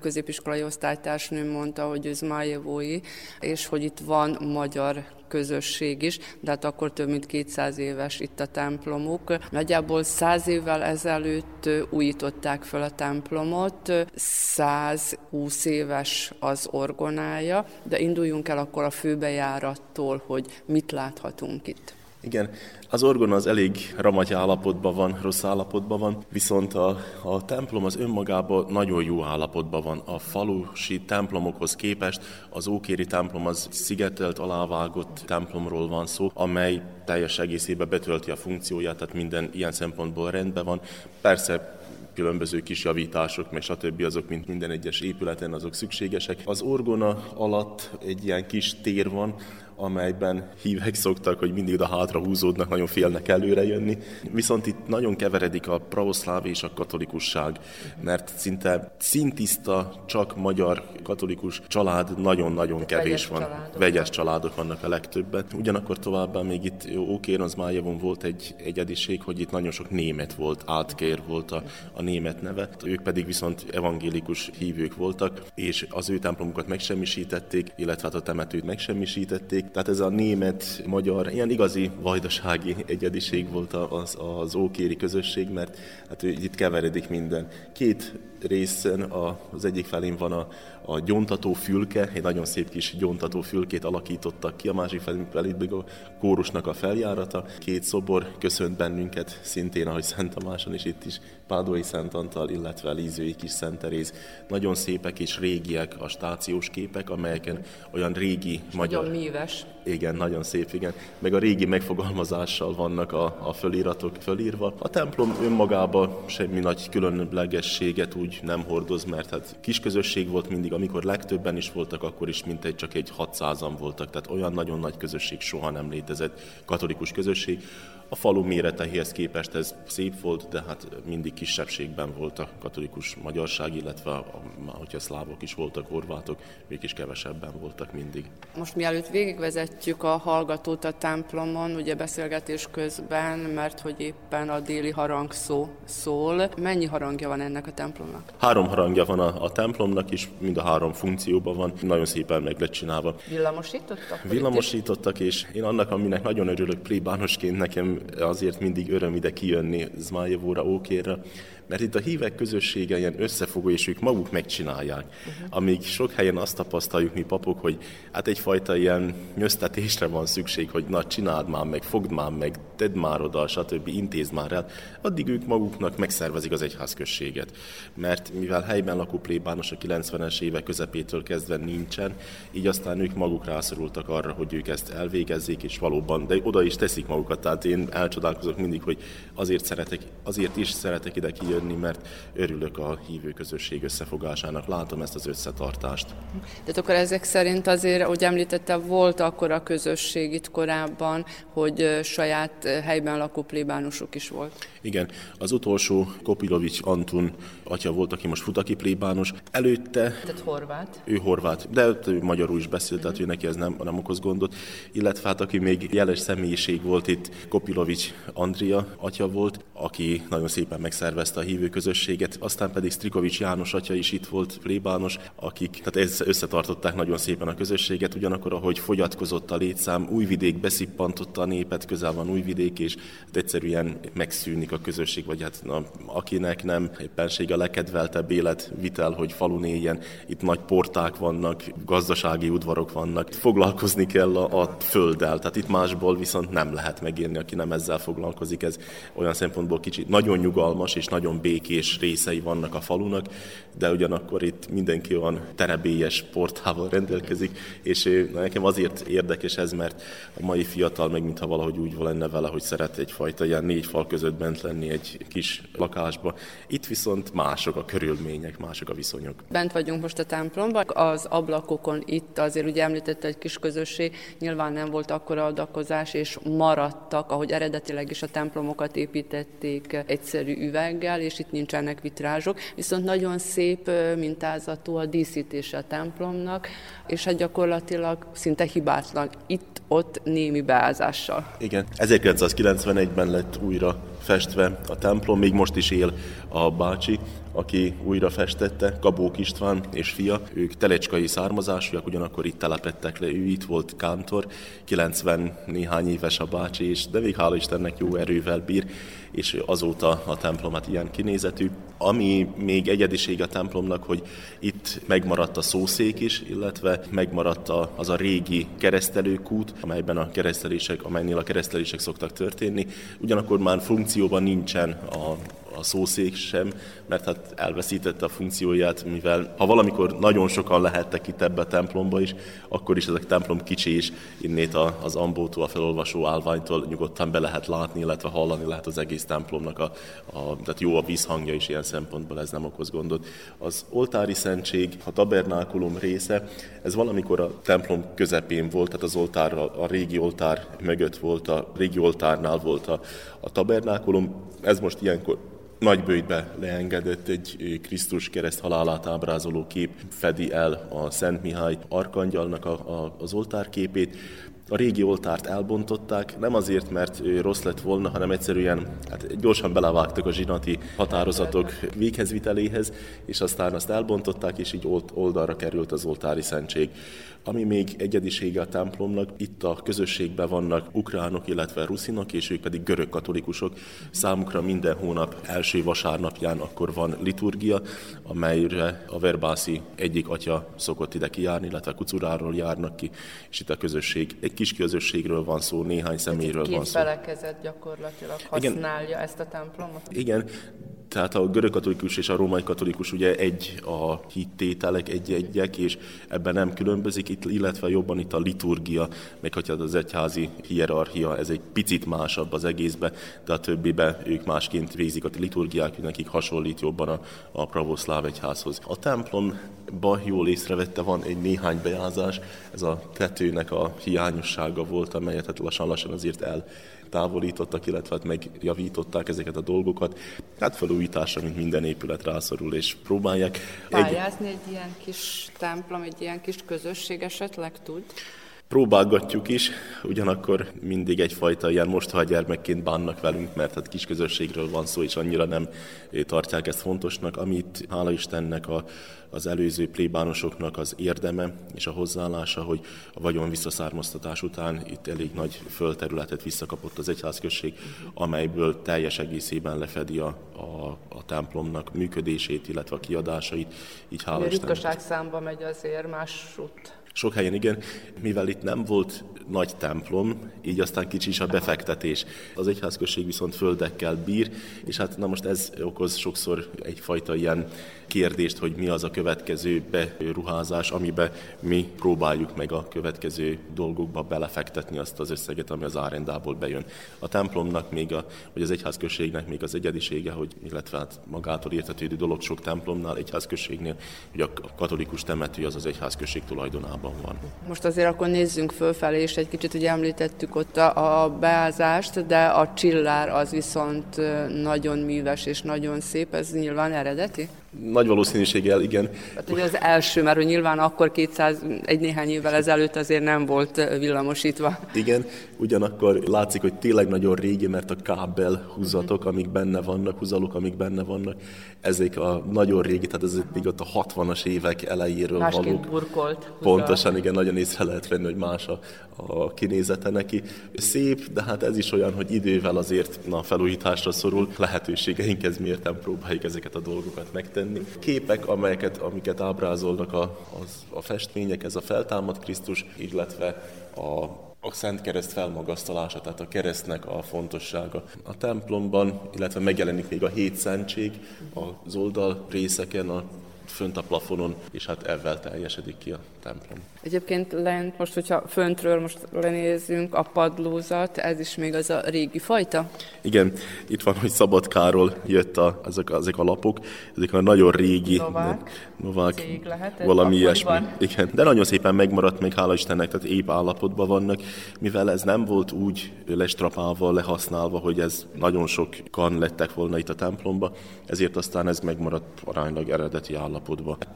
középiskolai osztálytársnőm mondta, hogy ő Zmájevói, és hogy itt van magyar közösség is, de hát akkor több mint 200 éves itt a templomuk. Nagyjából 100 évvel ezelőtt újították fel a templomot, 120 éves az orgonája, de induljunk el akkor a főbejárattól, hogy mit láthatunk itt. Igen, az orgona az elég ramagy állapotban van, rossz állapotban van, viszont a, a templom az önmagában nagyon jó állapotban van. A falusi templomokhoz képest az ókéri templom az szigetelt, alávágott templomról van szó, amely teljes egészében betölti a funkcióját, tehát minden ilyen szempontból rendben van. Persze különböző kis javítások, meg stb. azok, mint minden egyes épületen, azok szükségesek. Az orgona alatt egy ilyen kis tér van, amelyben hívek szoktak, hogy mindig a hátra húzódnak, nagyon félnek előre jönni. Viszont itt nagyon keveredik a pravoszláv és a katolikusság, mert szinte szintiszta, csak magyar katolikus család nagyon-nagyon kevés vegyes van. Családok. Vegyes családok vannak a legtöbben. Ugyanakkor továbbá még itt Ókéronzmájavon volt egy egyediség, hogy itt nagyon sok német volt, átkér volt a, a német neve, ők pedig viszont evangélikus hívők voltak, és az ő templomukat megsemmisítették, illetve hát a temetőt megsemmisítették, tehát ez a német-magyar, ilyen igazi vajdasági egyediség volt az, az ókéri közösség, mert hát itt keveredik minden. Két részen a, az egyik felén van a, a gyontató fülke, egy nagyon szép kis gyontató fülkét alakítottak ki, a másik felén pedig a kórusnak a feljárata. Két szobor köszönt bennünket, szintén, ahogy Szent Tamáson is itt is, Pádói Szent Antal, illetve Lízői kis Szent Teréz. Nagyon szépek és régiek a stációs képek, amelyeken olyan régi magyar... Nagyon míves. Igen, nagyon szép, igen. Meg a régi megfogalmazással vannak a, a föliratok fölírva. A templom önmagában semmi nagy különlegességet úgy nem hordoz, mert hát kis közösség volt mindig, amikor legtöbben is voltak, akkor is mintegy csak egy 600-an voltak, tehát olyan nagyon nagy közösség soha nem létezett, katolikus közösség. A falu méretehez képest ez szép volt, de hát mindig kisebbségben volt a katolikus magyarság, illetve a, a, hogyha szlávok is voltak, horvátok, ők is kevesebben voltak mindig. Most mielőtt végigvezetjük a hallgatót a templomon, ugye beszélgetés közben, mert hogy éppen a déli harangszó szól. Mennyi harangja van ennek a templomnak? Három harangja van a, a templomnak is, mind a három funkcióban van, nagyon szépen meg lett csinálva. Villamosítottak? Villamosítottak, és én annak, aminek nagyon örülök plébánosként, nekem azért mindig öröm ide kijönni Zmájevóra, Ókérre, mert itt a hívek közössége ilyen összefogó, és ők maguk megcsinálják. Uh-huh. Amíg sok helyen azt tapasztaljuk mi papok, hogy hát egyfajta ilyen nyöztetésre van szükség, hogy na csináld már meg, fogd már meg, tedd már oda, stb. intézd már el, addig ők maguknak megszervezik az egyházközséget. Mert mivel helyben lakó plébános a 90-es évek közepétől kezdve nincsen, így aztán ők maguk rászorultak arra, hogy ők ezt elvégezzék, és valóban, de oda is teszik magukat. Tehát én elcsodálkozok mindig, hogy azért szeretek, azért is szeretek ide kijönni, jönni, mert örülök a hívő közösség összefogásának, látom ezt az összetartást. Tehát akkor ezek szerint azért, ahogy említette, volt akkor a közösség itt korábban, hogy saját helyben lakó plébánusok is volt. Igen, az utolsó Kopilovics Antun atya volt, aki most futaki plébános. Előtte... Tehát horvát. Ő horvát, de ő magyarul is beszélt, tehát ő neki ez nem, nem okoz gondot. Illetve hát aki még jeles személyiség volt itt, Kopilovics Andria atya volt, aki nagyon szépen megszervezte a hívő közösséget, aztán pedig Strikovics János atya is itt volt, plébános, akik tehát összetartották nagyon szépen a közösséget, ugyanakkor, ahogy fogyatkozott a létszám, újvidék beszippantotta a népet, közel van újvidék, és egyszerűen megszűnik a közösség, vagy hát na, akinek nem éppenség a legkedveltebb életvitel, hogy falun éljen, itt nagy porták vannak, gazdasági udvarok vannak, foglalkozni kell a, a földdel, tehát itt másból viszont nem lehet megírni, aki nem ezzel foglalkozik, ez olyan szempontból kicsit nagyon nyugalmas és nagyon békés részei vannak a falunak, de ugyanakkor itt mindenki olyan terebélyes portával rendelkezik, és na, nekem azért érdekes ez, mert a mai fiatal meg mintha valahogy úgy lenne vele, hogy szeret egyfajta ilyen négy fal között bent lenni egy kis lakásba. Itt viszont mások a körülmények, mások a viszonyok. Bent vagyunk most a templomban, az ablakokon itt azért ugye említette egy kis közösség, nyilván nem volt akkora adakozás, és maradtak, ahogy eredetileg is a templomokat építették egyszerű üveggel, és itt nincsenek vitrázsok, viszont nagyon szép mintázatú a díszítése a templomnak, és hát gyakorlatilag szinte hibátlan. Itt ott némi beázással. Igen, 1991-ben lett újra festve a templom, még most is él a bácsi, aki újra festette, Kabók István és fia. Ők telecskai származásúak, ugyanakkor itt telepettek le, ő itt volt kántor, 90 néhány éves a bácsi, és de még hála Istennek jó erővel bír, és azóta a templomat ilyen kinézetű. Ami még egyediség a templomnak, hogy itt megmaradt a szószék is, illetve megmaradt az a régi keresztelőkút, amelyben a keresztelések, amelynél a keresztelések szoktak történni. Ugyanakkor már funkcióban nincsen a a szószék sem, mert hát elveszítette a funkcióját, mivel ha valamikor nagyon sokan lehettek itt ebbe a templomba is, akkor is ezek templom kicsi is, innét az ambótól, a felolvasó állványtól nyugodtan be lehet látni, illetve hallani lehet az egész templomnak, a, a, tehát jó a vízhangja is ilyen szempontból, ez nem okoz gondot. Az oltári szentség, a tabernákulum része, ez valamikor a templom közepén volt, tehát az oltár, a, régi oltár mögött volt, a régi oltárnál volt a, a tabernákulum, ez most ilyenkor nagy bőjtbe leengedett egy Krisztus kereszt halálát ábrázoló kép fedi el a Szent Mihály arkangyalnak a, a, az oltárképét. A régi oltárt elbontották, nem azért, mert rossz lett volna, hanem egyszerűen hát gyorsan belevágtak a zsinati határozatok véghezviteléhez, és aztán azt elbontották, és így oldalra került az oltári szentség. Ami még egyedisége a templomnak, itt a közösségben vannak ukránok, illetve ruszinok, és ők pedig görög katolikusok. Számukra minden hónap első vasárnapján akkor van liturgia, amelyre a verbászi egyik atya szokott ide kijárni, illetve kucuráról járnak ki, és itt a közösség, egy kis közösségről van szó, néhány személyről van szó. Két felekezet gyakorlatilag használja Igen. ezt a templomot? Igen, tehát a görög katolikus és a római katolikus ugye egy a hittételek, egy-egyek, és ebben nem különbözik, itt, illetve jobban itt a liturgia, meg hogyha az egyházi hierarchia, ez egy picit másabb az egészbe, de a többibe ők másként végzik a liturgiák, nekik hasonlít jobban a, a pravoszláv egyházhoz. A templomba jól észrevette van egy néhány bejázás, ez a tetőnek a hiányossága volt, amelyet hát lassan-lassan azért el távolítottak, illetve hát megjavították ezeket a dolgokat. Hát felújításra, mint minden épület rászorul, és próbálják. Pályázni egy, egy ilyen kis templom, egy ilyen kis közösség esetleg tud? Próbálgatjuk is, ugyanakkor mindig egyfajta ilyen mostoha gyermekként bánnak velünk, mert hát kis közösségről van szó, és annyira nem tartják ezt fontosnak, amit hála Istennek a, az előző plébánosoknak az érdeme és a hozzáállása, hogy a vagyon visszaszármaztatás után itt elég nagy földterületet visszakapott az egyházközség, amelyből teljes egészében lefedi a, a, a templomnak működését, illetve a kiadásait. Így hála Ritkaság számba megy azért másút. Sok helyen igen, mivel itt nem volt nagy templom, így aztán kicsi is a befektetés. Az egyházközség viszont földekkel bír, és hát na most ez okoz sokszor egyfajta ilyen kérdést, hogy mi az a következő beruházás, amibe mi próbáljuk meg a következő dolgokba belefektetni azt az összeget, ami az árendából bejön. A templomnak még, a, vagy az egyházközségnek még az egyedisége, hogy illetve hát magától értetődő dolog sok templomnál, egyházközségnél, hogy a katolikus temető az az egyházközség tulajdonában van. Most azért akkor nézzünk fölfelé, és egy kicsit ugye említettük ott a, a beázást, de a csillár az viszont nagyon műves és nagyon szép, ez nyilván eredeti? Nagy valószínűséggel, igen. Hát ugye az első, mert hogy nyilván akkor 200, egy néhány évvel ezelőtt azért nem volt villamosítva. Igen, ugyanakkor látszik, hogy tényleg nagyon régi, mert a kábel húzatok, amik benne vannak, húzalok, amik benne vannak, ezek a nagyon régi, tehát ez még ott a 60-as évek elejéről Másként valók. burkolt. Pontosan, igen, nagyon észre lehet venni, hogy más a, a kinézete neki. Szép, de hát ez is olyan, hogy idővel azért na, felújításra szorul, lehetőségeink ez miért nem próbáljuk ezeket a dolgokat megtenni. Képek, amelyeket, amiket ábrázolnak a, az, a festmények, ez a feltámad Krisztus, illetve a a Szent Kereszt felmagasztalása, tehát a keresztnek a fontossága. A templomban, illetve megjelenik még a hét szentség az oldal részeken, a fönt a plafonon, és hát ezzel teljesedik ki a templom. Egyébként lent, most hogyha föntről most lenézzünk, a padlózat, ez is még az a régi fajta? Igen, itt van, hogy Szabad Károly jött a, ezek, ezek a lapok, ezek a nagyon régi, Novák, novák cég valami ilyesmi. Igen, de nagyon szépen megmaradt még, hála Istennek, tehát épp állapotban vannak, mivel ez nem volt úgy lestrapálva, lehasználva, hogy ez nagyon sok kan lettek volna itt a templomba, ezért aztán ez megmaradt aránylag eredeti állapotban.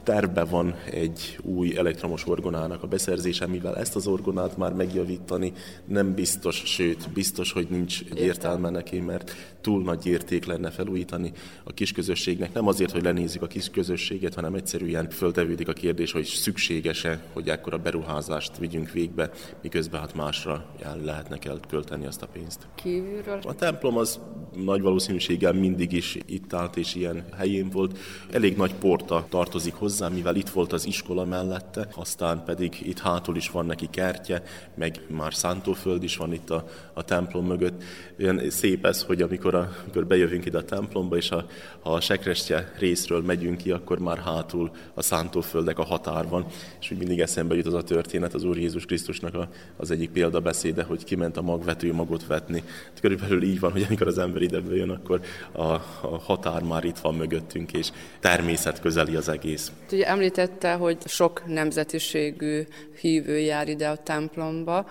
Terve van egy új elektromos orgonának a beszerzése, mivel ezt az orgonát már megjavítani nem biztos, sőt, biztos, hogy nincs értelme neki, mert túl nagy érték lenne felújítani a kisközösségnek. Nem azért, hogy lenézzük a kisközösséget, hanem egyszerűen föltevődik a kérdés, hogy szükséges-e, hogy ekkora beruházást vigyünk végbe, miközben hát másra el lehetne kell költeni azt a pénzt. Kívülről? A templom az nagy valószínűséggel mindig is itt állt és ilyen helyén volt. Elég nagy porta tartozik hozzá, mivel itt volt az iskola mellette, aztán pedig itt hátul is van neki kertje, meg már szántóföld is van itt a, a templom mögött. Olyan szép ez, hogy amikor, a, amikor bejövünk ide a templomba, és a, a sekrestje részről megyünk ki, akkor már hátul a szántóföldek a határ van, és úgy mindig eszembe jut az a történet az Úr Jézus Krisztusnak a, az egyik példabeszéde, hogy kiment a magvető magot vetni. Hát körülbelül így van, hogy amikor az ember ide bejön, akkor a, a határ már itt van mögöttünk, és természet közeli az egész. Ugye említette, hogy sok nemzetiségű hívő jár ide a templomba,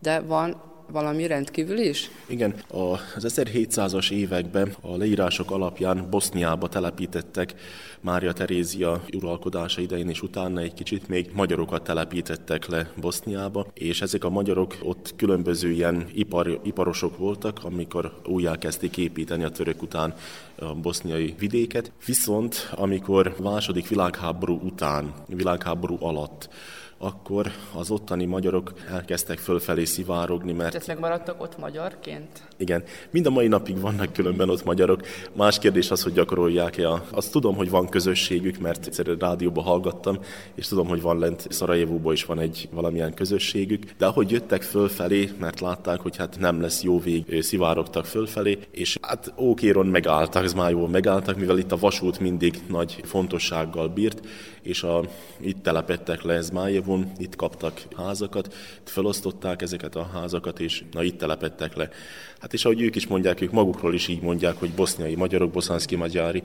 de van valami rendkívül is? Igen, az 1700-as években a leírások alapján Boszniába telepítettek Mária Terézia uralkodása idején és utána egy kicsit még magyarokat telepítettek le Boszniába, és ezek a magyarok ott különböző ilyen ipar, iparosok voltak, amikor újjá kezdték építeni a török után a boszniai vidéket. Viszont amikor második világháború után, világháború alatt akkor az ottani magyarok elkezdtek fölfelé szivárogni, mert... Ezt megmaradtak ott magyarként? Igen, mind a mai napig vannak különben ott magyarok. Más kérdés az, hogy gyakorolják-e. A... Azt tudom, hogy van közösségük, mert egyszerűen rádióba hallgattam, és tudom, hogy van lent Szarajevóban is van egy valamilyen közösségük, de ahogy jöttek fölfelé, mert látták, hogy hát nem lesz jó vég, szivárogtak fölfelé, és hát Ókéron megálltak, Zmájóban megálltak, mivel itt a vasút mindig nagy fontossággal bírt, és a, itt telepettek le Zmájevon, itt kaptak házakat, itt felosztották ezeket a házakat, és na itt telepettek le. Hát és ahogy ők is mondják, ők magukról is így mondják, hogy boszniai magyarok, boszanszki magyári,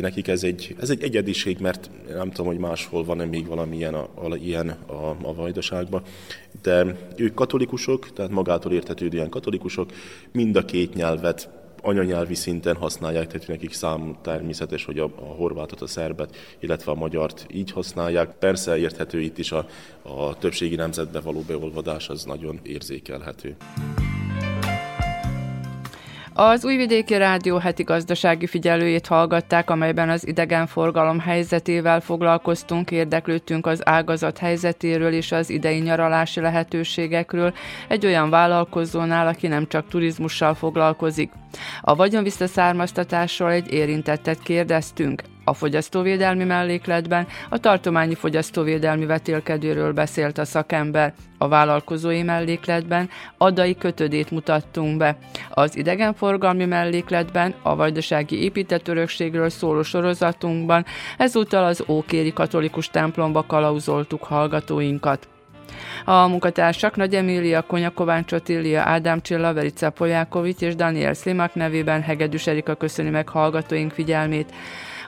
nekik ez egy, ez egy egyediség, mert nem tudom, hogy máshol van-e még valami ilyen a, a, ilyen a, a vajdaságban, de ők katolikusok, tehát magától értetődően katolikusok, mind a két nyelvet anyanyelvi szinten használják, tehát nekik szám természetes, hogy a, a horvátot, a szerbet, illetve a magyart így használják. Persze érthető itt is a, a többségi nemzetbe való beolvadás, az nagyon érzékelhető. Az Újvidéki Rádió heti gazdasági figyelőjét hallgatták, amelyben az idegenforgalom helyzetével foglalkoztunk, érdeklődtünk az ágazat helyzetéről és az idei nyaralási lehetőségekről egy olyan vállalkozónál, aki nem csak turizmussal foglalkozik. A vagyonvisszaszármaztatásról egy érintettet kérdeztünk. A fogyasztóvédelmi mellékletben a tartományi fogyasztóvédelmi vetélkedőről beszélt a szakember. A vállalkozói mellékletben adai kötödét mutattunk be. Az idegenforgalmi mellékletben a vajdasági építetörökségről szóló sorozatunkban ezúttal az Ókéri katolikus templomba kalauzoltuk hallgatóinkat. A munkatársak Nagy Emília, Konya Kovács Otília, Ádám Csilla, Verica Polyákovics és Daniel Slimak nevében Hegedűs Erika köszöni meg hallgatóink figyelmét.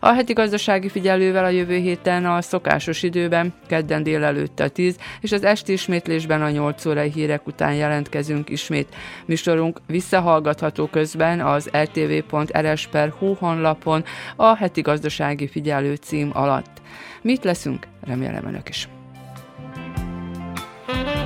A heti gazdasági figyelővel a jövő héten a szokásos időben, kedden délelőtt a 10, és az esti ismétlésben a 8 órai hírek után jelentkezünk ismét. Műsorunk visszahallgatható közben az ltv.rs.hu honlapon a heti gazdasági figyelő cím alatt. Mit leszünk? Remélem önök is. thank you